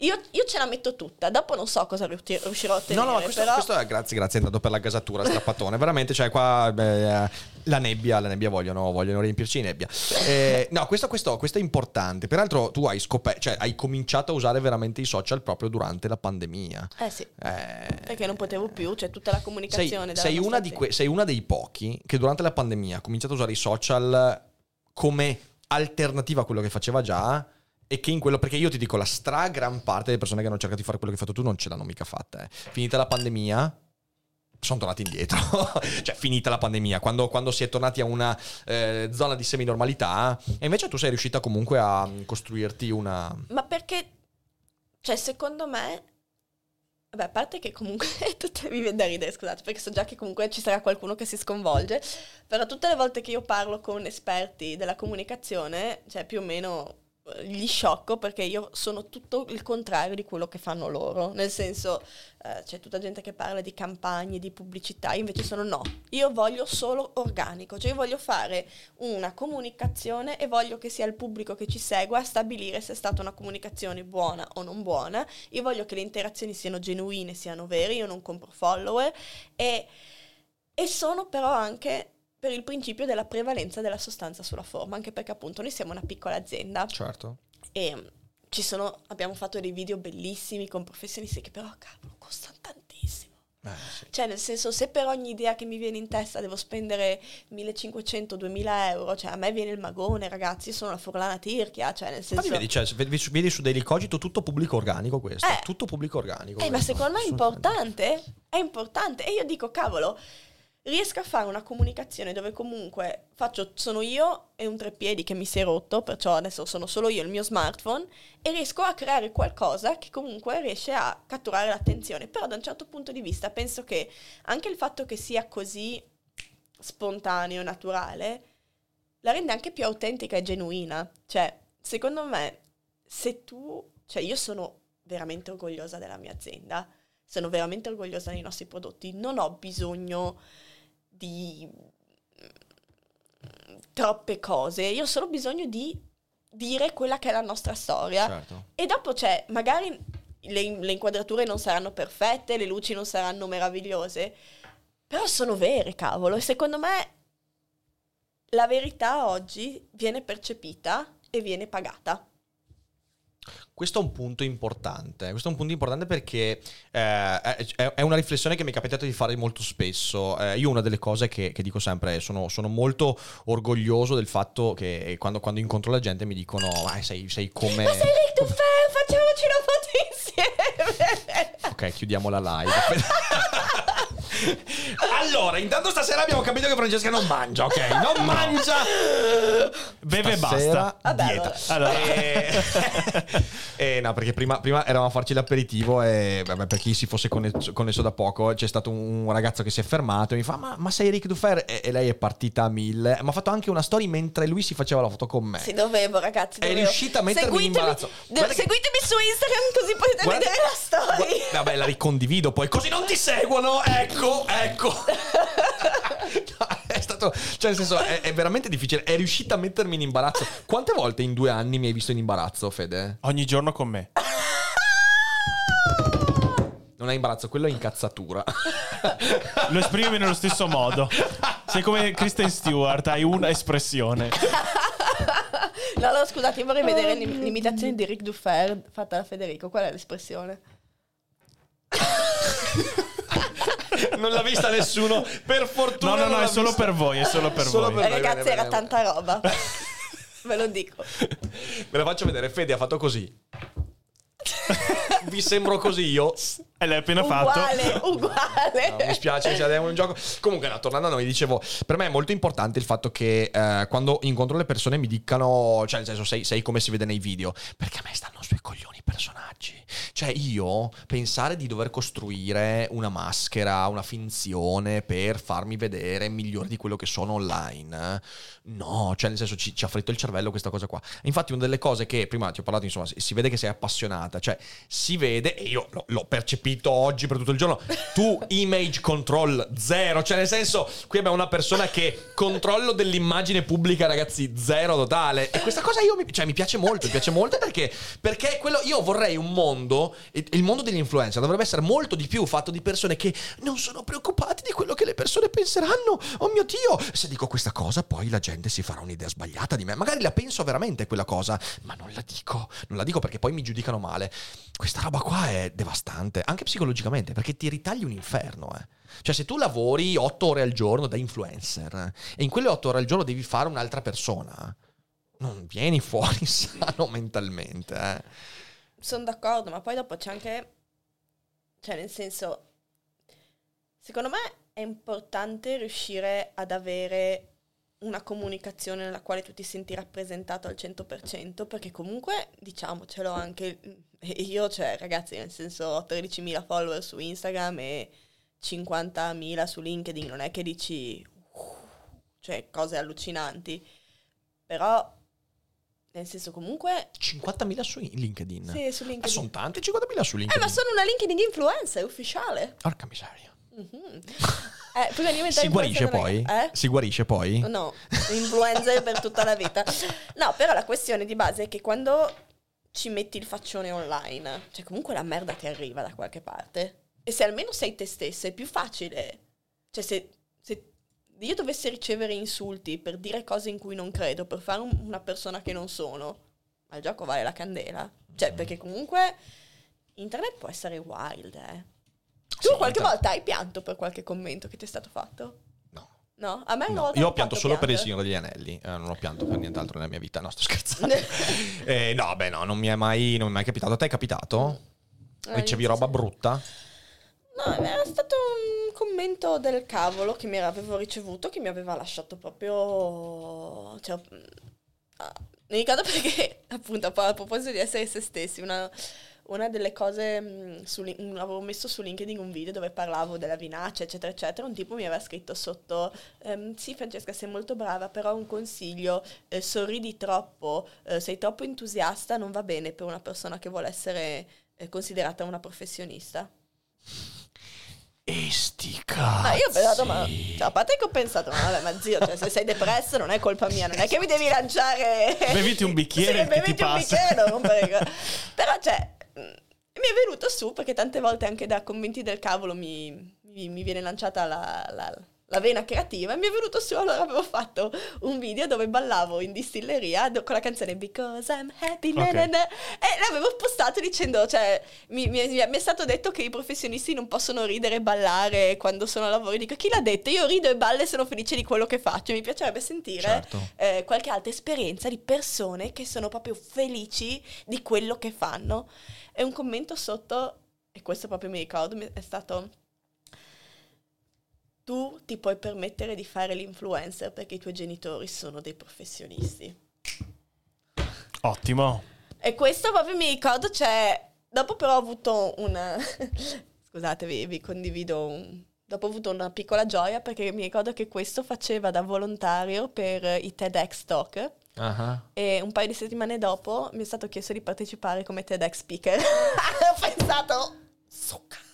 Io, io ce la metto tutta, dopo non so cosa riusci- riuscirò a No, ottenere. no, questo, però... questo è grazie, grazie, è andato per la gasatura, strappatone. Veramente, cioè, qua beh, eh, la nebbia, la nebbia vogliono, vogliono riempirci di nebbia. Eh, no, questo, questo- questo è importante. Peraltro, tu hai scoperto, cioè, hai cominciato a usare veramente i social proprio durante la pandemia. Eh sì, Eh, perché non potevo più, c'è tutta la sei, comunicazione. sei nostra una que- sei una dei pochi che durante la pandemia ha cominciato a usare i social come alternativa a quello che faceva già. E che in quello, perché io ti dico, la stragran parte delle persone che hanno cercato di fare quello che hai fatto tu non ce l'hanno mica fatta. eh. Finita la pandemia, sono tornati indietro. cioè, finita la pandemia, quando, quando si è tornati a una eh, zona di semi-normalità. E invece tu sei riuscita comunque a costruirti una. Ma perché, cioè, secondo me, vabbè, a parte che comunque tutte mi viene da ridere, scusate, perché so già che comunque ci sarà qualcuno che si sconvolge, però tutte le volte che io parlo con esperti della comunicazione, cioè più o meno gli sciocco perché io sono tutto il contrario di quello che fanno loro, nel senso eh, c'è tutta gente che parla di campagne, di pubblicità, io invece sono no, io voglio solo organico, cioè io voglio fare una comunicazione e voglio che sia il pubblico che ci segua a stabilire se è stata una comunicazione buona o non buona, io voglio che le interazioni siano genuine, siano vere, io non compro follower. E, e sono però anche per il principio della prevalenza della sostanza sulla forma, anche perché appunto noi siamo una piccola azienda Certo. e mm, ci sono, abbiamo fatto dei video bellissimi con professionisti che però, cavolo, costano tantissimo. Eh, sì. Cioè, nel senso, se per ogni idea che mi viene in testa devo spendere 1500-2000 euro, cioè a me viene il magone, ragazzi, sono una furlana tirchia, cioè nel senso... Vedi, cioè, vedi, su- vedi su tutto pubblico organico questo. Eh. Tutto pubblico organico. Eh, ma secondo me è importante, è importante. E io dico, cavolo, riesco a fare una comunicazione dove comunque faccio, sono io e un treppiedi che mi si è rotto, perciò adesso sono solo io e il mio smartphone, e riesco a creare qualcosa che comunque riesce a catturare l'attenzione. Però da un certo punto di vista penso che anche il fatto che sia così spontaneo, naturale, la rende anche più autentica e genuina. Cioè, secondo me, se tu, cioè io sono veramente orgogliosa della mia azienda, sono veramente orgogliosa dei nostri prodotti, non ho bisogno di mm, troppe cose, io ho solo bisogno di dire quella che è la nostra storia. Certo. E dopo c'è, magari le, le inquadrature non saranno perfette, le luci non saranno meravigliose, però sono vere, cavolo. E secondo me la verità oggi viene percepita e viene pagata. Questo è un punto importante. Questo è un punto importante perché eh, è, è una riflessione che mi è capitato di fare molto spesso. Eh, io una delle cose che, che dico sempre è sono, sono molto orgoglioso del fatto che quando, quando incontro la gente mi dicono "Ah, sei, sei come... Ma sei Rick Duffer, facciamoci una foto insieme! Ok, chiudiamo la live. allora, intanto stasera abbiamo capito che Francesca non mangia, ok? Non mangia. Beve e Stasera basta. Vabbè, dieta. allora. Eh, eh, no, perché prima, prima eravamo a farci l'aperitivo e vabbè, per chi si fosse connesso, connesso da poco c'è stato un ragazzo che si è fermato e mi fa ma, ma sei Rick Dufer? E, e lei è partita a mille. Ma ha fatto anche una story mentre lui si faceva la foto con me. Sì, dovevo, ragazzi. È dovevo. riuscita a mettermi in Seguitemi- imbarazzo. d- Guarda che- Seguitemi su Instagram così potete Guarda- vedere la story. Gua- Vabbè, la ricondivido poi, così non ti seguono. Ecco, ecco. È stato, cioè, nel senso, è, è veramente difficile. È riuscita a mettermi in imbarazzo. Quante volte in due anni mi hai visto in imbarazzo, Fede? Ogni giorno con me. Non è imbarazzo, quello è incazzatura. Lo esprimi nello stesso modo. Sei come Kristen Stewart, hai una espressione. No, no, scusate, io vorrei vedere l'im- l'imitazione di Rick Duffer fatta da Federico. Qual è l'espressione? non l'ha vista nessuno. Per fortuna. No, no, no, è solo vista. per voi, è solo per Solo voi. per- Bene, Ragazzi, bene, era bene. tanta roba. Ve lo dico. Ve la faccio vedere. Fede ha fatto così. Vi sembro così io? E l'hai appena fatto. Uguale, uguale. No, mi spiace, ci andiamo in un gioco. Comunque, no, tornando a noi, dicevo, per me è molto importante il fatto che eh, quando incontro le persone mi dicano, cioè, nel senso, sei, sei come si vede nei video, perché a me stanno sui coglioni personaggi. Cioè, io pensare di dover costruire una maschera, una finzione per farmi vedere migliore di quello che sono online, no, cioè, nel senso, ci, ci ha fritto il cervello questa cosa qua. Infatti, una delle cose che prima ti ho parlato, insomma, si vede che sei appassionata, cioè, si vede, e io l'ho, l'ho percepito oggi per tutto il giorno, tu image control zero, cioè, nel senso, qui abbiamo una persona che controllo dell'immagine pubblica, ragazzi, zero totale. E questa cosa io mi, cioè, mi piace molto, mi piace molto perché, perché quello, io vorrei un mondo, il mondo degli influencer dovrebbe essere molto di più fatto di persone che non sono preoccupate di quello che le persone penseranno. Oh mio Dio, se dico questa cosa poi la gente si farà un'idea sbagliata di me. Magari la penso veramente quella cosa, ma non la dico, non la dico perché poi mi giudicano male. Questa roba qua è devastante, anche psicologicamente, perché ti ritagli un inferno, eh. Cioè, se tu lavori otto ore al giorno da influencer e in quelle otto ore al giorno devi fare un'altra persona, non vieni fuori sano mentalmente, eh. Sono d'accordo, ma poi dopo c'è anche... Cioè, nel senso... Secondo me è importante riuscire ad avere una comunicazione nella quale tu ti senti rappresentato al 100%, perché comunque, diciamocelo anche, io, cioè, ragazzi, nel senso, ho 13.000 follower su Instagram e 50.000 su LinkedIn, non è che dici, "Uh", cioè, cose allucinanti, però, nel senso, comunque... 50.000 su LinkedIn. Sì, su Ma LinkedIn. sono tanti 50.000 su Eh, LinkedIn. ma sono una LinkedIn influencer ufficiale. Porca miseria. Mhm. Eh, prima di Si guarisce poi? Eh? Si guarisce poi? No, influencer per tutta la vita. No, però la questione di base è che quando ci metti il faccione online, cioè comunque la merda ti arriva da qualche parte. E se almeno sei te stessa è più facile. Cioè se io dovessi ricevere insulti per dire cose in cui non credo, per fare un- una persona che non sono, ma il gioco vale la candela. Cioè perché comunque internet può essere wild, eh. Tu Sì, qualche inter- volta hai pianto per qualche commento che ti è stato fatto? No. No? A me una No, volta io ho pianto fatto solo per il piangere. Signore degli Anelli, eh, non ho pianto per nient'altro nella mia vita, no sto scherzando. Eh, no, beh no, non mi è mai, non mi è mai capitato. A te è capitato? Eh, Ricevi io- roba brutta? No, era stato un commento del cavolo che mi avevo ricevuto che mi aveva lasciato proprio... Cioè, mm, ricordo perché, appunto, a proposito di essere se stessi, una, una delle cose, mm, su avevo messo su LinkedIn un video dove parlavo della vinaccia, eccetera, eccetera, un tipo mi aveva scritto sotto, ehm, sì Francesca sei molto brava, però un consiglio, eh, sorridi troppo, eh, sei troppo entusiasta, non va bene per una persona che vuole essere eh, considerata una professionista. E sti cazzi. Ma io ho pensato, ma cioè, a parte che ho pensato, ma vabbè, ma zio, cioè, se sei depresso non è colpa mia, non è che mi devi lanciare. Beviti un bicchiere Sì, che ti beviti un passa. bicchiere, non rompere Però, cioè, mh, mi è venuto su perché tante volte anche da commenti del cavolo mi, mi- mi viene lanciata la, la- la vena creativa e mi è venuto su allora avevo fatto un video dove ballavo in distilleria do- con la canzone Because I'm Happy na, Ok. na, na, e l'avevo postato dicendo cioè mi, mi è, mi è stato detto che i professionisti non possono ridere e ballare quando sono a lavoro dico chi l'ha detto io rido e ballo e sono felice di quello che faccio mi piacerebbe sentire Certo. eh, qualche altra esperienza di persone che sono proprio felici di quello che fanno e un commento sotto e questo proprio mi ricordo è stato tu ti puoi permettere di fare l'influencer perché i tuoi genitori sono dei professionisti. Ottimo. E questo proprio mi ricordo, cioè, dopo però ho avuto una... Scusatevi, vi condivido un... Dopo ho avuto una piccola gioia perché mi ricordo che questo faceva da volontario per i TEDx Talk Ah, e un paio di settimane dopo mi è stato chiesto di partecipare come TEDx speaker. ho pensato... Succa.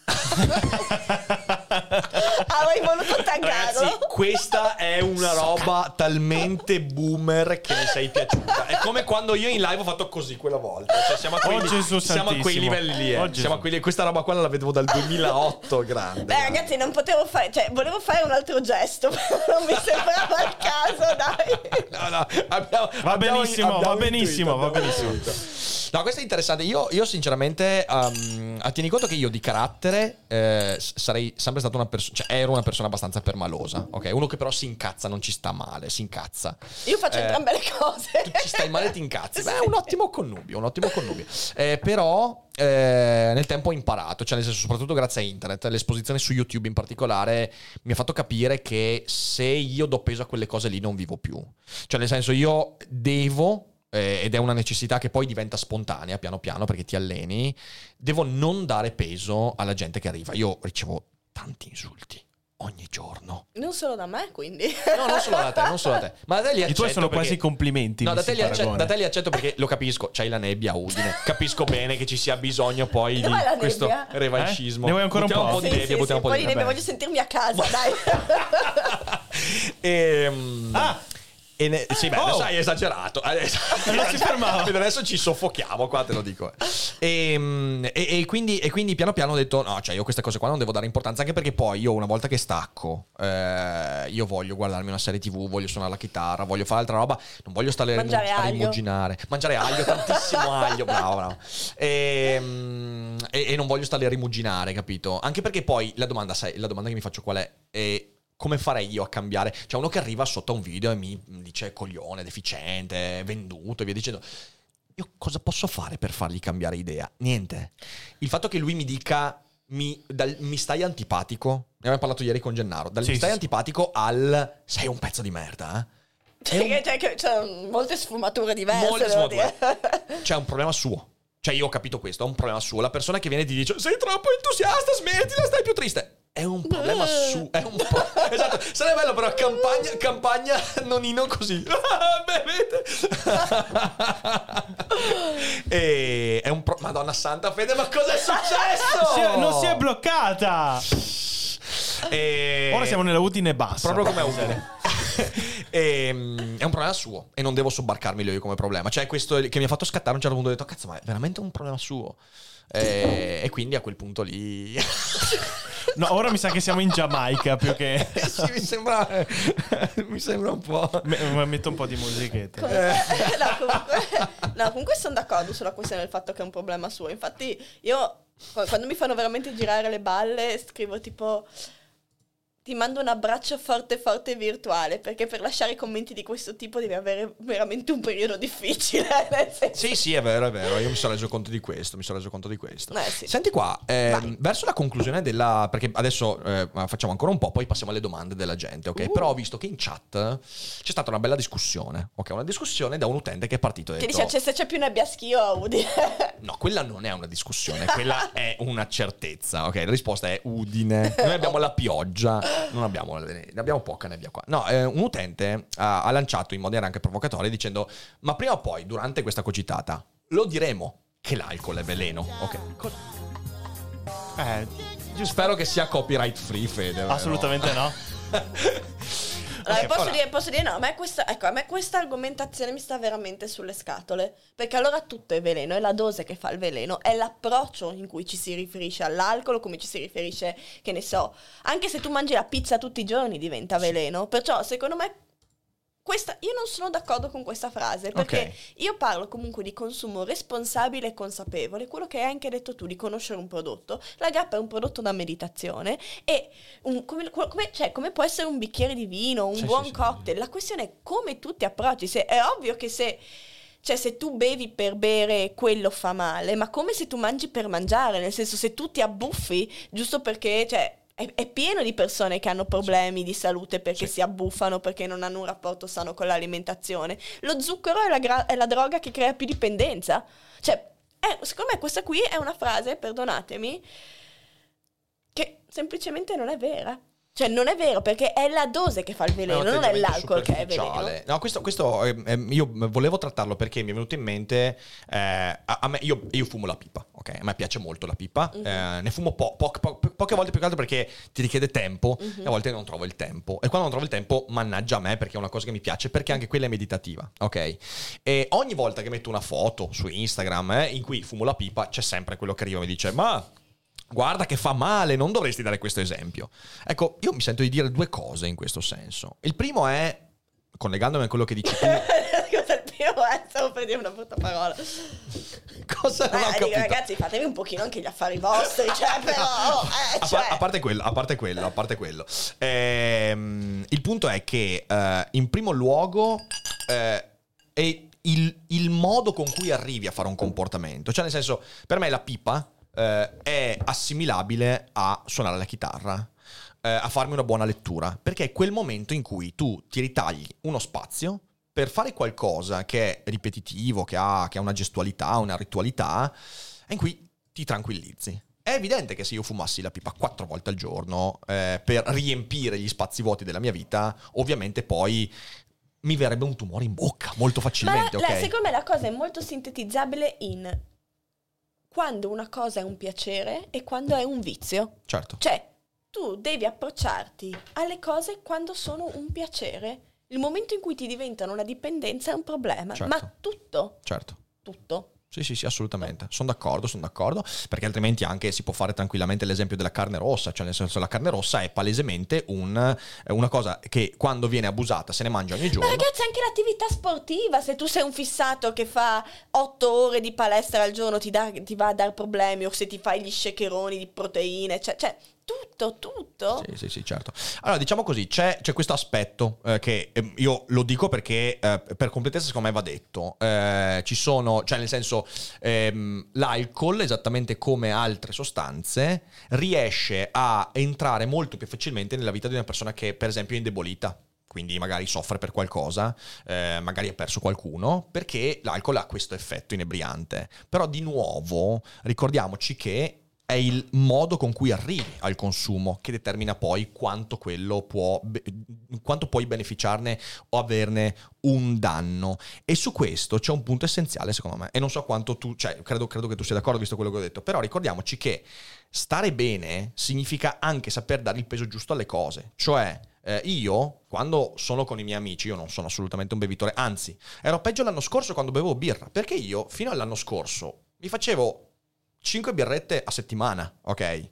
Avrei voluto taggarlo. Ragazzi, questa è una roba talmente boomer che mi sei piaciuta. È come quando io in live ho fatto così quella volta. Cioè, siamo a quei, Oh, Gesù siamo a quei livelli lì. eh. Oh. Siamo a quelli- questa roba qua la vedevo dal 2008, grande. Beh, ragazzi, non potevo fare, cioè, volevo fare un altro gesto, però non mi sembrava il caso, dai. No, no, abbiamo- Va abbiamo- benissimo, va abbiamo benissimo, intuito, va benissimo. No, questo è interessante. Io, io sinceramente, um, ah, tieni conto che io di carattere eh, s- sarei sempre stata una persona, cioè ero una persona abbastanza permalosa, ok? Uno che però si incazza, non ci sta male, si incazza. Io faccio Eh, entrambe le cose. Tu ci stai male e ti incazzi. Beh, è un ottimo connubio, un ottimo connubio. Eh, però eh, nel tempo ho imparato, cioè nel senso soprattutto grazie a internet, l'esposizione su YouTube in particolare mi ha fatto capire che se io do peso a quelle cose lì non vivo più. Cioè nel senso io devo eh, ed è una necessità che poi diventa spontanea piano piano perché ti alleni, devo non dare peso alla gente che arriva. Io ricevo tanti insulti ogni giorno. Non solo da me, quindi. No, non solo da te, non solo da te. Ma da te li I tuoi accetto sono perché- quasi complimenti. No, da te, accetto, da te li accetto perché lo capisco, c'hai la nebbia a Udine. Capisco bene che ci sia bisogno poi Dov'è la di questo revanchismo. Eh? Ne vuoi ancora un Buttiamo po'? di Sì, nebbia, sì, buttiamo sì, un po' un po' di nebbia. voglio sentirmi a casa, dai. Ehm, Ah! E ne- sì, beh, Oh! adesso hai esagerato. Adesso, Non si fermava. adesso ci soffochiamo, qua te lo dico. Ehm, E, e quindi, e quindi piano piano ho detto: no, cioè, io queste cose qua non devo dare importanza. Anche perché poi io, una volta che stacco, eh, io voglio guardarmi una serie TV, voglio suonare la chitarra, voglio fare altra roba. Non voglio stare Mangiare a rimuginare. Mangiare aglio, tantissimo aglio. Bravo, bravo. Ehm, E, e non voglio stare a rimuginare, capito? Anche perché poi la domanda, sai, la domanda che mi faccio qual è? È come farei io a cambiare? Cioè, uno che arriva sotto a un video e mi dice coglione, deficiente, venduto e via dicendo. Io cosa posso fare per fargli cambiare idea? Niente. Il fatto che lui mi dica mi, dal- mi stai antipatico, ne abbiamo parlato ieri con Gennaro, dal Sì, mi stai sì. antipatico al sei un pezzo di merda, eh? Un- Cioè, cioè, che c'è molte sfumature diverse, Molte sfumature. C'è un problema suo. Cioè, io ho capito questo, è un problema suo. La persona che viene e ti dice sei troppo entusiasta, smettila, stai più triste. È un problema suo. È un po'. esatto. Sarebbe bello, però, campagna, campagna nonino così. Bevete. e è un pro- Madonna santa fede, ma cosa è successo? Si è- non si è bloccata. E- Ora siamo nella Udine bassa. Proprio come a Udine. Ehm, è un problema suo e non devo sobbarcarmelo io come problema. Cioè, questo che mi ha fatto scattare a un certo punto. Ho detto, cazzo, ma è veramente un problema suo. E, e quindi a quel punto lì. No, ora mi sa che siamo in Giamaica più che... sì, mi sembra. mi sembra un po'. Me- me- Metto un po' di musichetta. Comunque- no, comunque, no, comunque sono d'accordo sulla questione del fatto che è un problema suo. Infatti, io qu- quando mi fanno veramente girare le balle, scrivo tipo. Ti mando un abbraccio forte, forte virtuale. Perché per lasciare commenti di questo tipo devi avere veramente un periodo difficile. Sì, sì, è vero, è vero. Io mi sono reso conto di questo. Mi sono reso conto di questo. Eh, sì. Senti qua, Vai. verso la conclusione della. Perché adesso eh, facciamo ancora un po', poi passiamo alle domande della gente, ok? Uh. Però ho visto che in chat c'è stata una bella discussione, ok? Una discussione da un utente che è partito e Che detto, dice "Cioè, se c'è più nebbia schio Udine. No, quella non è una discussione, quella è una certezza, ok? La risposta è Udine. Noi abbiamo la pioggia, non abbiamo, ne abbiamo poca nebbia qua. No, eh, un utente ha, ha lanciato in maniera anche provocatoria dicendo, ma prima o poi, durante questa cogitata, lo diremo che l'alcol è veleno, ok? Eh, Io spero che sia copyright free, Fede. assolutamente no. Allora, Ok, posso, dire, posso dire no, a me, questa, ecco, a me questa argomentazione mi sta veramente sulle scatole. Perché allora tutto è veleno, è la dose che fa il veleno, è l'approccio in cui ci si riferisce all'alcol, come ci si riferisce, che ne so, anche se tu mangi la pizza tutti i giorni diventa veleno. Perciò, secondo me, questa, io non sono d'accordo con questa frase, perché Ok. io parlo comunque di consumo responsabile e consapevole, quello che hai anche detto tu, di conoscere un prodotto. La grappa è un prodotto da meditazione e un- come, come- cioè, come può essere un bicchiere di vino, un Sì, buon sì, sì. cocktail, la questione è come tu ti approcci. Se, è ovvio che se... Cioè, se tu bevi per bere, quello fa male, ma come se tu mangi per mangiare, nel senso, se tu ti abbuffi, giusto perché, cioè, è, è pieno di persone che hanno problemi di salute perché Sì. si abbuffano, perché non hanno un rapporto sano con l'alimentazione. Lo zucchero è la, gra- è la droga che crea più dipendenza. Cioè, è- secondo me questa qui è una frase, perdonatemi, che semplicemente non è vera. Cioè, non è vero, perché è la dose che fa il veleno, non è l'alcol che è veleno. No, questo, questo, eh, io volevo trattarlo perché mi è venuto in mente. eh, a, a me, io, io fumo la pipa, ok? A me piace molto la pipa. Mhm. eh, ne fumo po- po- po- poche volte più che altro perché ti richiede tempo Mhm. e a volte non trovo il tempo. E quando non trovo il tempo, mannaggia a me perché è una cosa che mi piace, perché anche quella è meditativa, ok? E ogni volta che metto una foto su Instagram eh, in cui fumo la pipa, c'è sempre quello che arriva e mi dice: Ma guarda che fa male, non dovresti dare questo esempio. Ecco, io mi sento di dire due cose in questo senso. Il primo è, collegandomi a quello che dici tu, Cosa il primo è? Stavo per dire una brutta parola. cosa non ho Eh, dico, capito. ragazzi, fatevi un pochino anche gli affari vostri, cioè, però, eh, A, par- cioè. a parte quello, a parte quello, a parte quello. Ehm, il punto è che eh, in primo luogo eh, è il, il modo con cui arrivi a fare un comportamento. Cioè, nel senso, per me la pipa eh, è assimilabile a suonare la chitarra. eh, a farmi una buona lettura perché è quel momento in cui tu ti ritagli uno spazio per fare qualcosa che è ripetitivo, che ha, che ha una gestualità, una ritualità, in cui ti tranquillizzi. È evidente che se io fumassi la pipa quattro volte al giorno eh, per riempire gli spazi vuoti della mia vita, ovviamente poi mi verrebbe un tumore in bocca molto Ma facilmente, la- ok? secondo me la cosa è molto sintetizzabile in quando una cosa è un piacere e quando è un vizio. Certo. Cioè, tu devi approcciarti alle cose quando sono un piacere. Il momento in cui ti diventano una dipendenza è un problema. Certo. Ma tutto, Certo. tutto. Sì, sì, sì, assolutamente. Sono d'accordo, sono d'accordo, perché altrimenti anche si può fare tranquillamente l'esempio della carne rossa, cioè nel senso la carne rossa è palesemente un- una cosa che quando viene abusata se ne mangia ogni Ma giorno. ragazzi, anche l'attività sportiva, se tu sei un fissato che fa otto ore di palestra al giorno ti, dà- ti va a dar problemi, o se ti fai gli shakeroni di proteine, cioè, cioè, tutto, tutto. Sì, sì, sì, certo. Allora, diciamo così, c'è, c'è questo aspetto eh, che eh, io lo dico perché eh, per completezza secondo me va detto. Eh, ci sono, cioè nel senso, ehm, l'alcol, esattamente come altre sostanze, riesce a entrare molto più facilmente nella vita di una persona che per esempio è indebolita. Quindi magari soffre per qualcosa, eh, magari ha perso qualcuno, perché l'alcol ha questo effetto inebriante. Però di nuovo ricordiamoci che è il modo con cui arrivi al consumo che determina poi quanto quello può quanto puoi beneficiarne o averne un danno. E su questo c'è un punto essenziale secondo me. E non so quanto tu cioè credo, credo che tu sia d'accordo visto quello che ho detto. Però ricordiamoci che stare bene significa anche saper dare il peso giusto alle cose. Cioè eh, io quando sono con i miei amici io non sono assolutamente un bevitore anzi ero peggio l'anno scorso quando bevevo birra perché io fino all'anno scorso mi facevo 5 birrette a settimana, ok?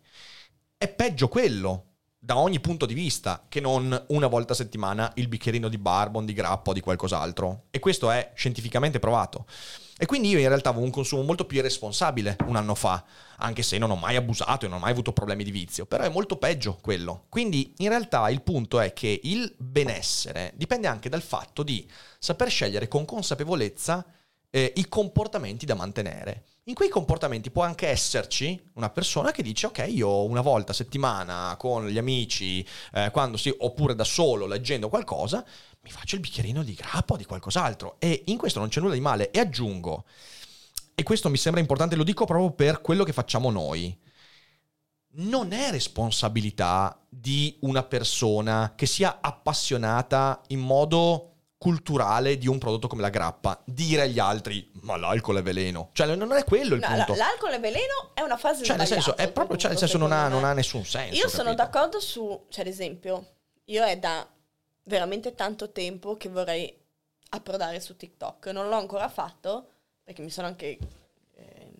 È peggio quello da ogni punto di vista che non una volta a settimana il bicchierino di barbon, di grappa o di qualcos'altro. E questo è scientificamente provato. E quindi io in realtà avevo un consumo molto più irresponsabile un anno fa, anche se non ho mai abusato e non ho mai avuto problemi di vizio, però è molto peggio quello. Quindi in realtà il punto è che il benessere dipende anche dal fatto di saper scegliere con consapevolezza eh, i comportamenti da mantenere. In quei comportamenti può anche esserci una persona che dice ok io una volta a settimana con gli amici, eh, quando sì, oppure da solo leggendo qualcosa, mi faccio il bicchierino di grappa o di qualcos'altro. E in questo non c'è nulla di male. E aggiungo, e questo mi sembra importante, lo dico proprio per quello che facciamo noi, non è responsabilità di una persona che sia appassionata in modo culturale di un prodotto come la grappa dire agli altri ma l'alcol è veleno cioè non è quello il No, punto la- l'alcol è veleno è una frase cioè nel senso è proprio cioè nel senso non ha, non ha nessun senso Io sono capito? d'accordo su, cioè ad esempio, io è da veramente tanto tempo che vorrei approdare su TikTok. Non l'ho ancora fatto perché mi sono anche... ehm,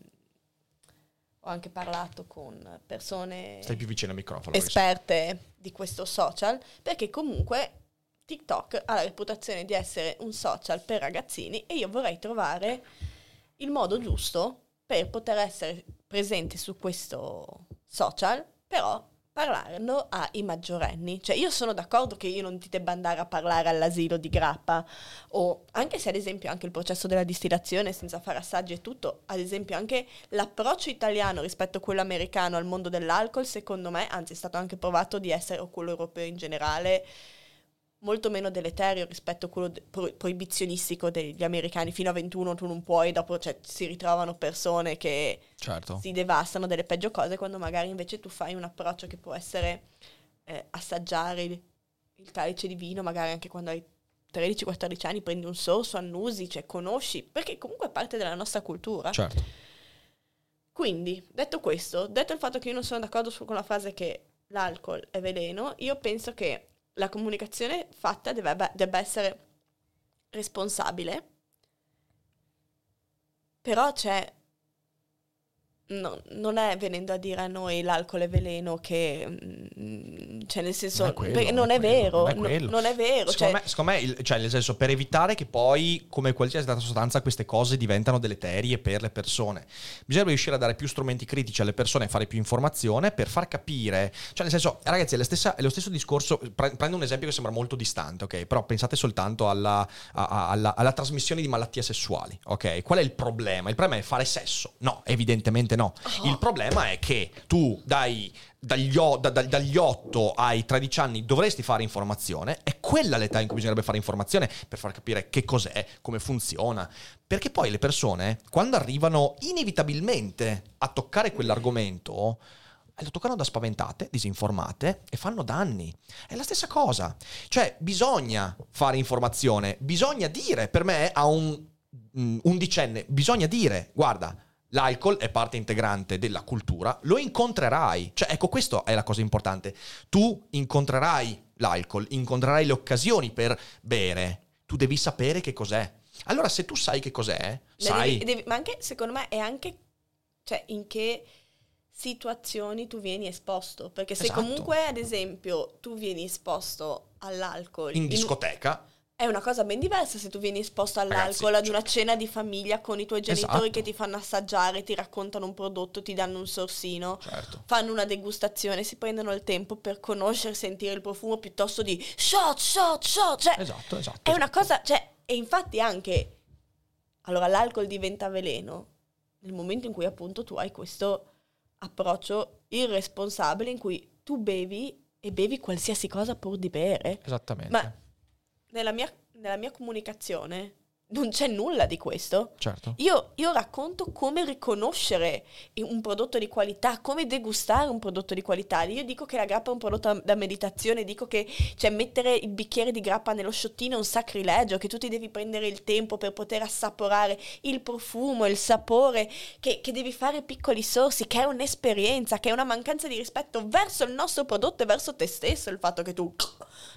ho anche parlato con persone stai più vicino al microfono esperte di questo social perché comunque TikTok ha la reputazione di essere un social per ragazzini e io vorrei trovare il modo giusto per poter essere presente su questo social, però parlando ai maggiorenni. Cioè io sono d'accordo che io non ti debba andare a parlare all'asilo di grappa o anche se ad esempio anche il processo della distillazione senza fare assaggi e tutto, ad esempio anche l'approccio italiano rispetto a quello americano al mondo dell'alcol, secondo me, anzi è stato anche provato di essere, o quello europeo in generale, molto meno deleterio rispetto a quello de- pro- proibizionistico degli americani. Fino a 21 tu non puoi, dopo cioè, si ritrovano persone che certo si devastano delle peggio cose, quando magari invece tu fai un approccio che può essere eh, assaggiare il, il calice di vino, magari anche quando hai 13-14 anni, prendi un sorso, annusi, cioè conosci, perché comunque è parte della nostra cultura. Certo. Quindi, detto questo, detto il fatto che io non sono d'accordo su- con la frase che l'alcol è veleno, io penso che la comunicazione fatta debba, debba essere responsabile, però c'è... no, non è venendo a dire a noi l'alcol è veleno che... mm, cioè nel senso... Non è quello, perché non è, quello, vero, non è non è vero. Secondo, cioè- me, secondo me, il- cioè, nel senso, per evitare che poi, come qualsiasi altra sostanza, queste cose diventano deleterie per le persone, bisogna riuscire a dare più strumenti critici alle persone, fare più informazione per far capire. Cioè, nel senso, ragazzi, è, stessa- è lo stesso discorso. pre- prendo un esempio che sembra molto distante, ok? Però pensate soltanto alla, a- a- alla- alla trasmissione di malattie sessuali, ok? Qual è il problema? Il problema è fare sesso? No, evidentemente no. Il problema è che tu dai dagli, o- da- da- dagli 8 ai 13 anni dovresti fare informazione, è quella l'età in cui bisognerebbe fare informazione per far capire che cos'è, come funziona. Perché poi le persone, quando arrivano inevitabilmente a toccare quell'argomento, eh, lo toccano da spaventate, disinformate e fanno danni. È la stessa cosa. Cioè, bisogna fare informazione, bisogna dire, per me a un mm, undicenne, bisogna dire, guarda, l'alcol è parte integrante della cultura, lo incontrerai. Cioè, ecco, questa è la cosa importante. Tu incontrerai l'alcol, incontrerai le occasioni per bere. Tu devi sapere che cos'è. Allora, se tu sai che cos'è, Ne sai... devi- devi- ma anche, secondo me, è anche cioè, in che situazioni tu vieni esposto. Perché se Esatto. comunque, ad esempio, tu vieni esposto all'alcol in discoteca, è una cosa ben diversa se tu vieni esposto all'alcol ad cioè- una cena di famiglia con i tuoi genitori Esatto. che ti fanno assaggiare, ti raccontano un prodotto, ti danno un sorsino, certo. fanno una degustazione, si prendono il tempo per conoscere, sentire il profumo piuttosto di shot, shot, shot. Cioè, Esatto, esatto. è una esatto. cosa, cioè, e infatti anche, allora l'alcol diventa veleno nel momento in cui appunto tu hai questo approccio irresponsabile in cui tu bevi e bevi qualsiasi cosa pur di bere. Esattamente. Ma nella mia, nella mia comunicazione non c'è nulla di questo. Certo. Io, io racconto come riconoscere un prodotto di qualità, come degustare un prodotto di qualità. Io dico che la grappa è un prodotto da meditazione, dico che cioè, mettere il bicchiere di grappa nello sciottino è un sacrilegio, che tu ti devi prendere il tempo per poter assaporare il profumo, il sapore, che, che devi fare piccoli sorsi, che è un'esperienza, che è una mancanza di rispetto verso il nostro prodotto e verso te stesso, il fatto che tu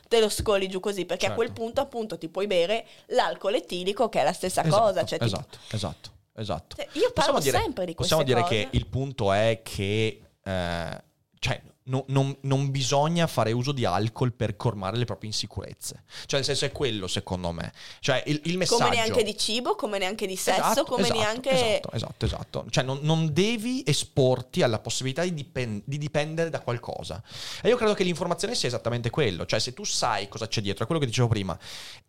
te lo scoli giù così, perché a Certo. quel punto appunto ti puoi bere l'alcol etilico che è la stessa Esatto, cosa. Cioè, ti- esatto, esatto, esatto. cioè, io parlo sempre di queste Possiamo dire cose. che il punto è che eh, cioè, no- non, non bisogna fare uso di alcol per colmare le proprie insicurezze. Cioè, nel senso è quello, secondo me. Cioè, il, il messaggio... come neanche di cibo, come neanche di sesso, Esatto, come esatto, neanche... Esatto, esatto, esatto. Cioè non, non devi esporti alla possibilità di, dipen- di dipendere da qualcosa. E io credo che l'informazione sia esattamente quello. Cioè se tu sai cosa c'è dietro, è quello che dicevo prima,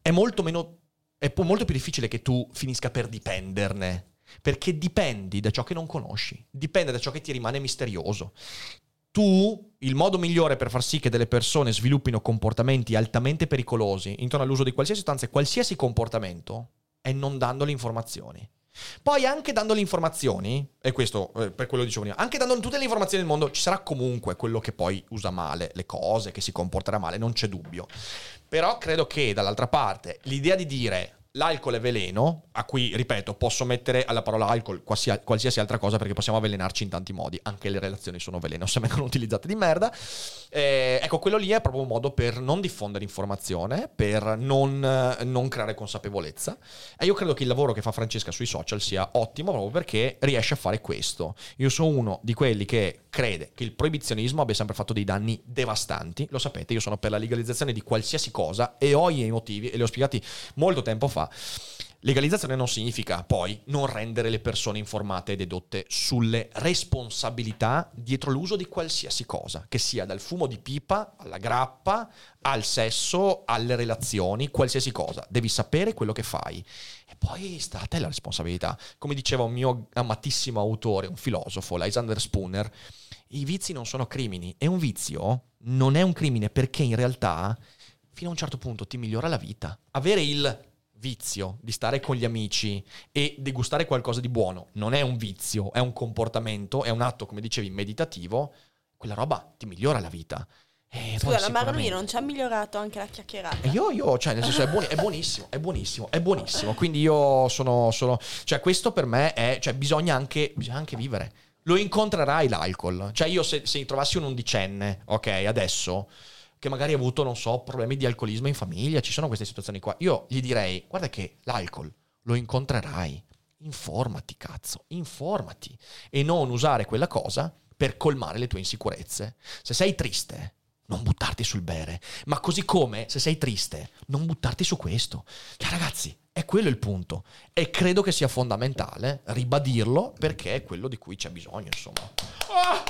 è molto meno... è molto più difficile che tu finisca per dipenderne. Perché dipendi da ciò che non conosci, dipende da ciò che ti rimane misterioso. Tu, il modo migliore per far sì che delle persone sviluppino comportamenti altamente pericolosi intorno all'uso di qualsiasi sostanza e qualsiasi comportamento è non dando le informazioni. Poi anche dando le informazioni, e questo eh, per quello dicevo prima, anche dando tutte le informazioni del mondo ci sarà comunque quello che poi usa male le cose, che si comporterà male, non c'è dubbio. Però credo che dall'altra parte l'idea di dire l'alcol è veleno, a cui, ripeto, posso mettere alla parola alcol qualsia- qualsiasi altra cosa perché possiamo avvelenarci in tanti modi, anche le relazioni sono veleno se vengono utilizzate di merda. Eh, ecco, quello lì è proprio un modo per non diffondere informazione, per non, non creare consapevolezza. E io credo che il lavoro che fa Francesca sui social sia ottimo proprio perché riesce a fare questo. Io sono uno di quelli che crede che il proibizionismo abbia sempre fatto dei danni devastanti. Lo sapete, io sono per la legalizzazione di qualsiasi cosa e ho i miei motivi e li ho spiegati molto tempo fa. Legalizzazione non significa poi non rendere le persone informate ed edotte sulle responsabilità dietro l'uso di qualsiasi cosa, che sia dal fumo di pipa alla grappa, al sesso, alle relazioni, qualsiasi cosa. Devi sapere quello che fai. E poi sta a te la responsabilità. Come diceva un mio amatissimo autore, un filosofo, Lysander Spooner, i vizi non sono crimini e un vizio non è un crimine perché in realtà fino a un certo punto ti migliora la vita. Avere il vizio di stare con gli amici e degustare qualcosa di buono non è un vizio, è un comportamento, è un atto, come dicevi, meditativo, quella roba ti migliora la vita. Eh, Scusa, la Maroni non ci ha migliorato anche la chiacchierata. E io, io, cioè, nel senso, è, buoni- è buonissimo, è buonissimo, è buonissimo. Quindi io sono, sono- cioè, questo per me è, cioè, bisogna anche, bisogna anche vivere. Lo incontrerai l'alcol. Cioè, io se, se trovassi un undicenne, ok, adesso, che magari ha avuto, non so, problemi di alcolismo in famiglia, ci sono queste situazioni qua, io gli direi, guarda che l'alcol lo incontrerai. Informati, cazzo, informati. E non usare quella cosa per colmare le tue insicurezze. Se sei triste, non buttarti sul bere. Ma così come, se sei triste, non buttarti su questo. Cioè, ragazzi, è quello il punto. E credo che sia fondamentale ribadirlo perché è quello di cui c'è bisogno, insomma. Ah!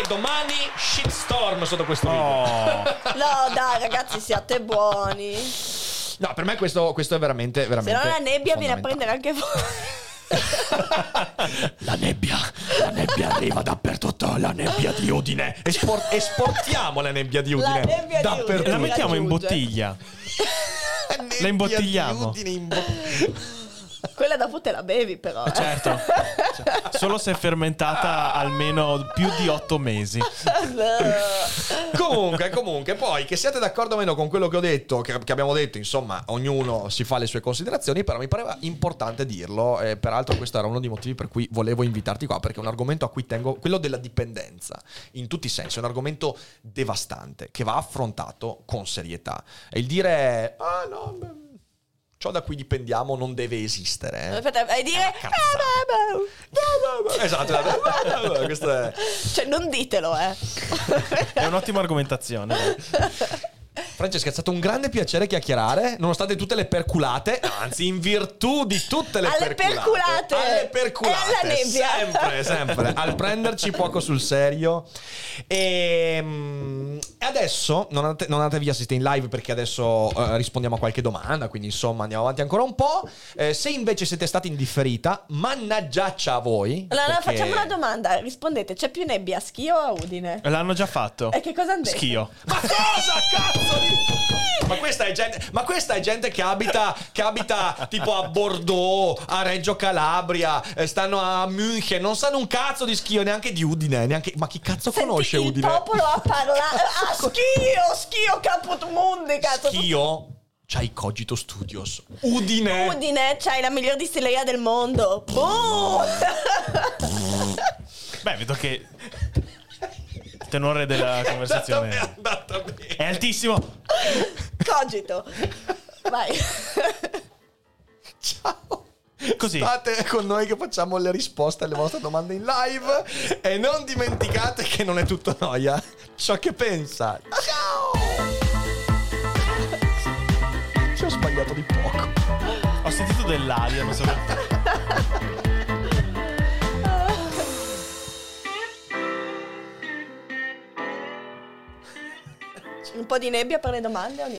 E domani shitstorm sotto questo video. Oh, No, dai, ragazzi, siate buoni. No, per me questo, questo è veramente, Se veramente no la nebbia viene a prendere anche voi. La nebbia, la nebbia arriva dappertutto, la nebbia di Udine. Espor- esportiamo la nebbia di La Udine nebbia di. Udine. la mettiamo in bottiglia. La imbottigliamo. di Udine in bo- Quella dopo te la bevi, però. eh. Certo. Solo se è fermentata almeno più di otto mesi. comunque, comunque, poi che siate d'accordo o meno con quello che ho detto, che, che abbiamo detto, insomma, ognuno si fa le sue considerazioni, però mi pareva importante dirlo. E peraltro, questo era uno dei motivi per cui volevo invitarti qua, perché è un argomento a cui tengo, quello della dipendenza, in tutti i sensi, è un argomento devastante che va affrontato con serietà. E il dire, ah no, beh, ciò da cui dipendiamo non deve esistere. eh. Aspetta, vai a dire... Esatto, esatto. Questo è... Cioè, non ditelo, eh. È un'ottima argomentazione. Francesca, è stato un grande piacere chiacchierare, nonostante tutte le perculate, anzi, in virtù di tutte le Alle perculate. perculate. Alle perculate. E alla nebbia. Sempre, sempre. Al prenderci poco sul serio. E mm, e adesso, non andate, non andate via, siete in live perché adesso eh, rispondiamo a qualche domanda, quindi insomma andiamo avanti ancora un po'. Eh, se invece siete stati in differita, mannaggiaccia a voi. Allora, perché- facciamo una domanda. Rispondete, c'è più nebbia a Schio o a Udine? L'hanno già fatto. E che cosa hanno detto? Schio. Ma cosa cazzo di... Ma questa è gente, ma questa è gente che abita, che abita tipo a Bordeaux, a Reggio Calabria, eh, stanno a München, non sanno un cazzo di schio, neanche di Udine, neanche... Ma chi cazzo Senti, conosce il Udine? popolo a parlare. Ah, Schio, Schio, Caputmundi, cazzo. Schio? C'hai Cogito Studios. Udine. Udine, c'hai la miglior distilleria del mondo. Boom! Beh, vedo che il tenore della È conversazione andata bene. è altissimo. Cogito. Vai. Ciao. Così. State con noi che facciamo le risposte alle vostre domande in live e non dimenticate che non è tutto noia ciò che pensa. Ciao! Ci ho sbagliato di poco. Ho sentito dell'aria, non so. Un po' di nebbia per le domande.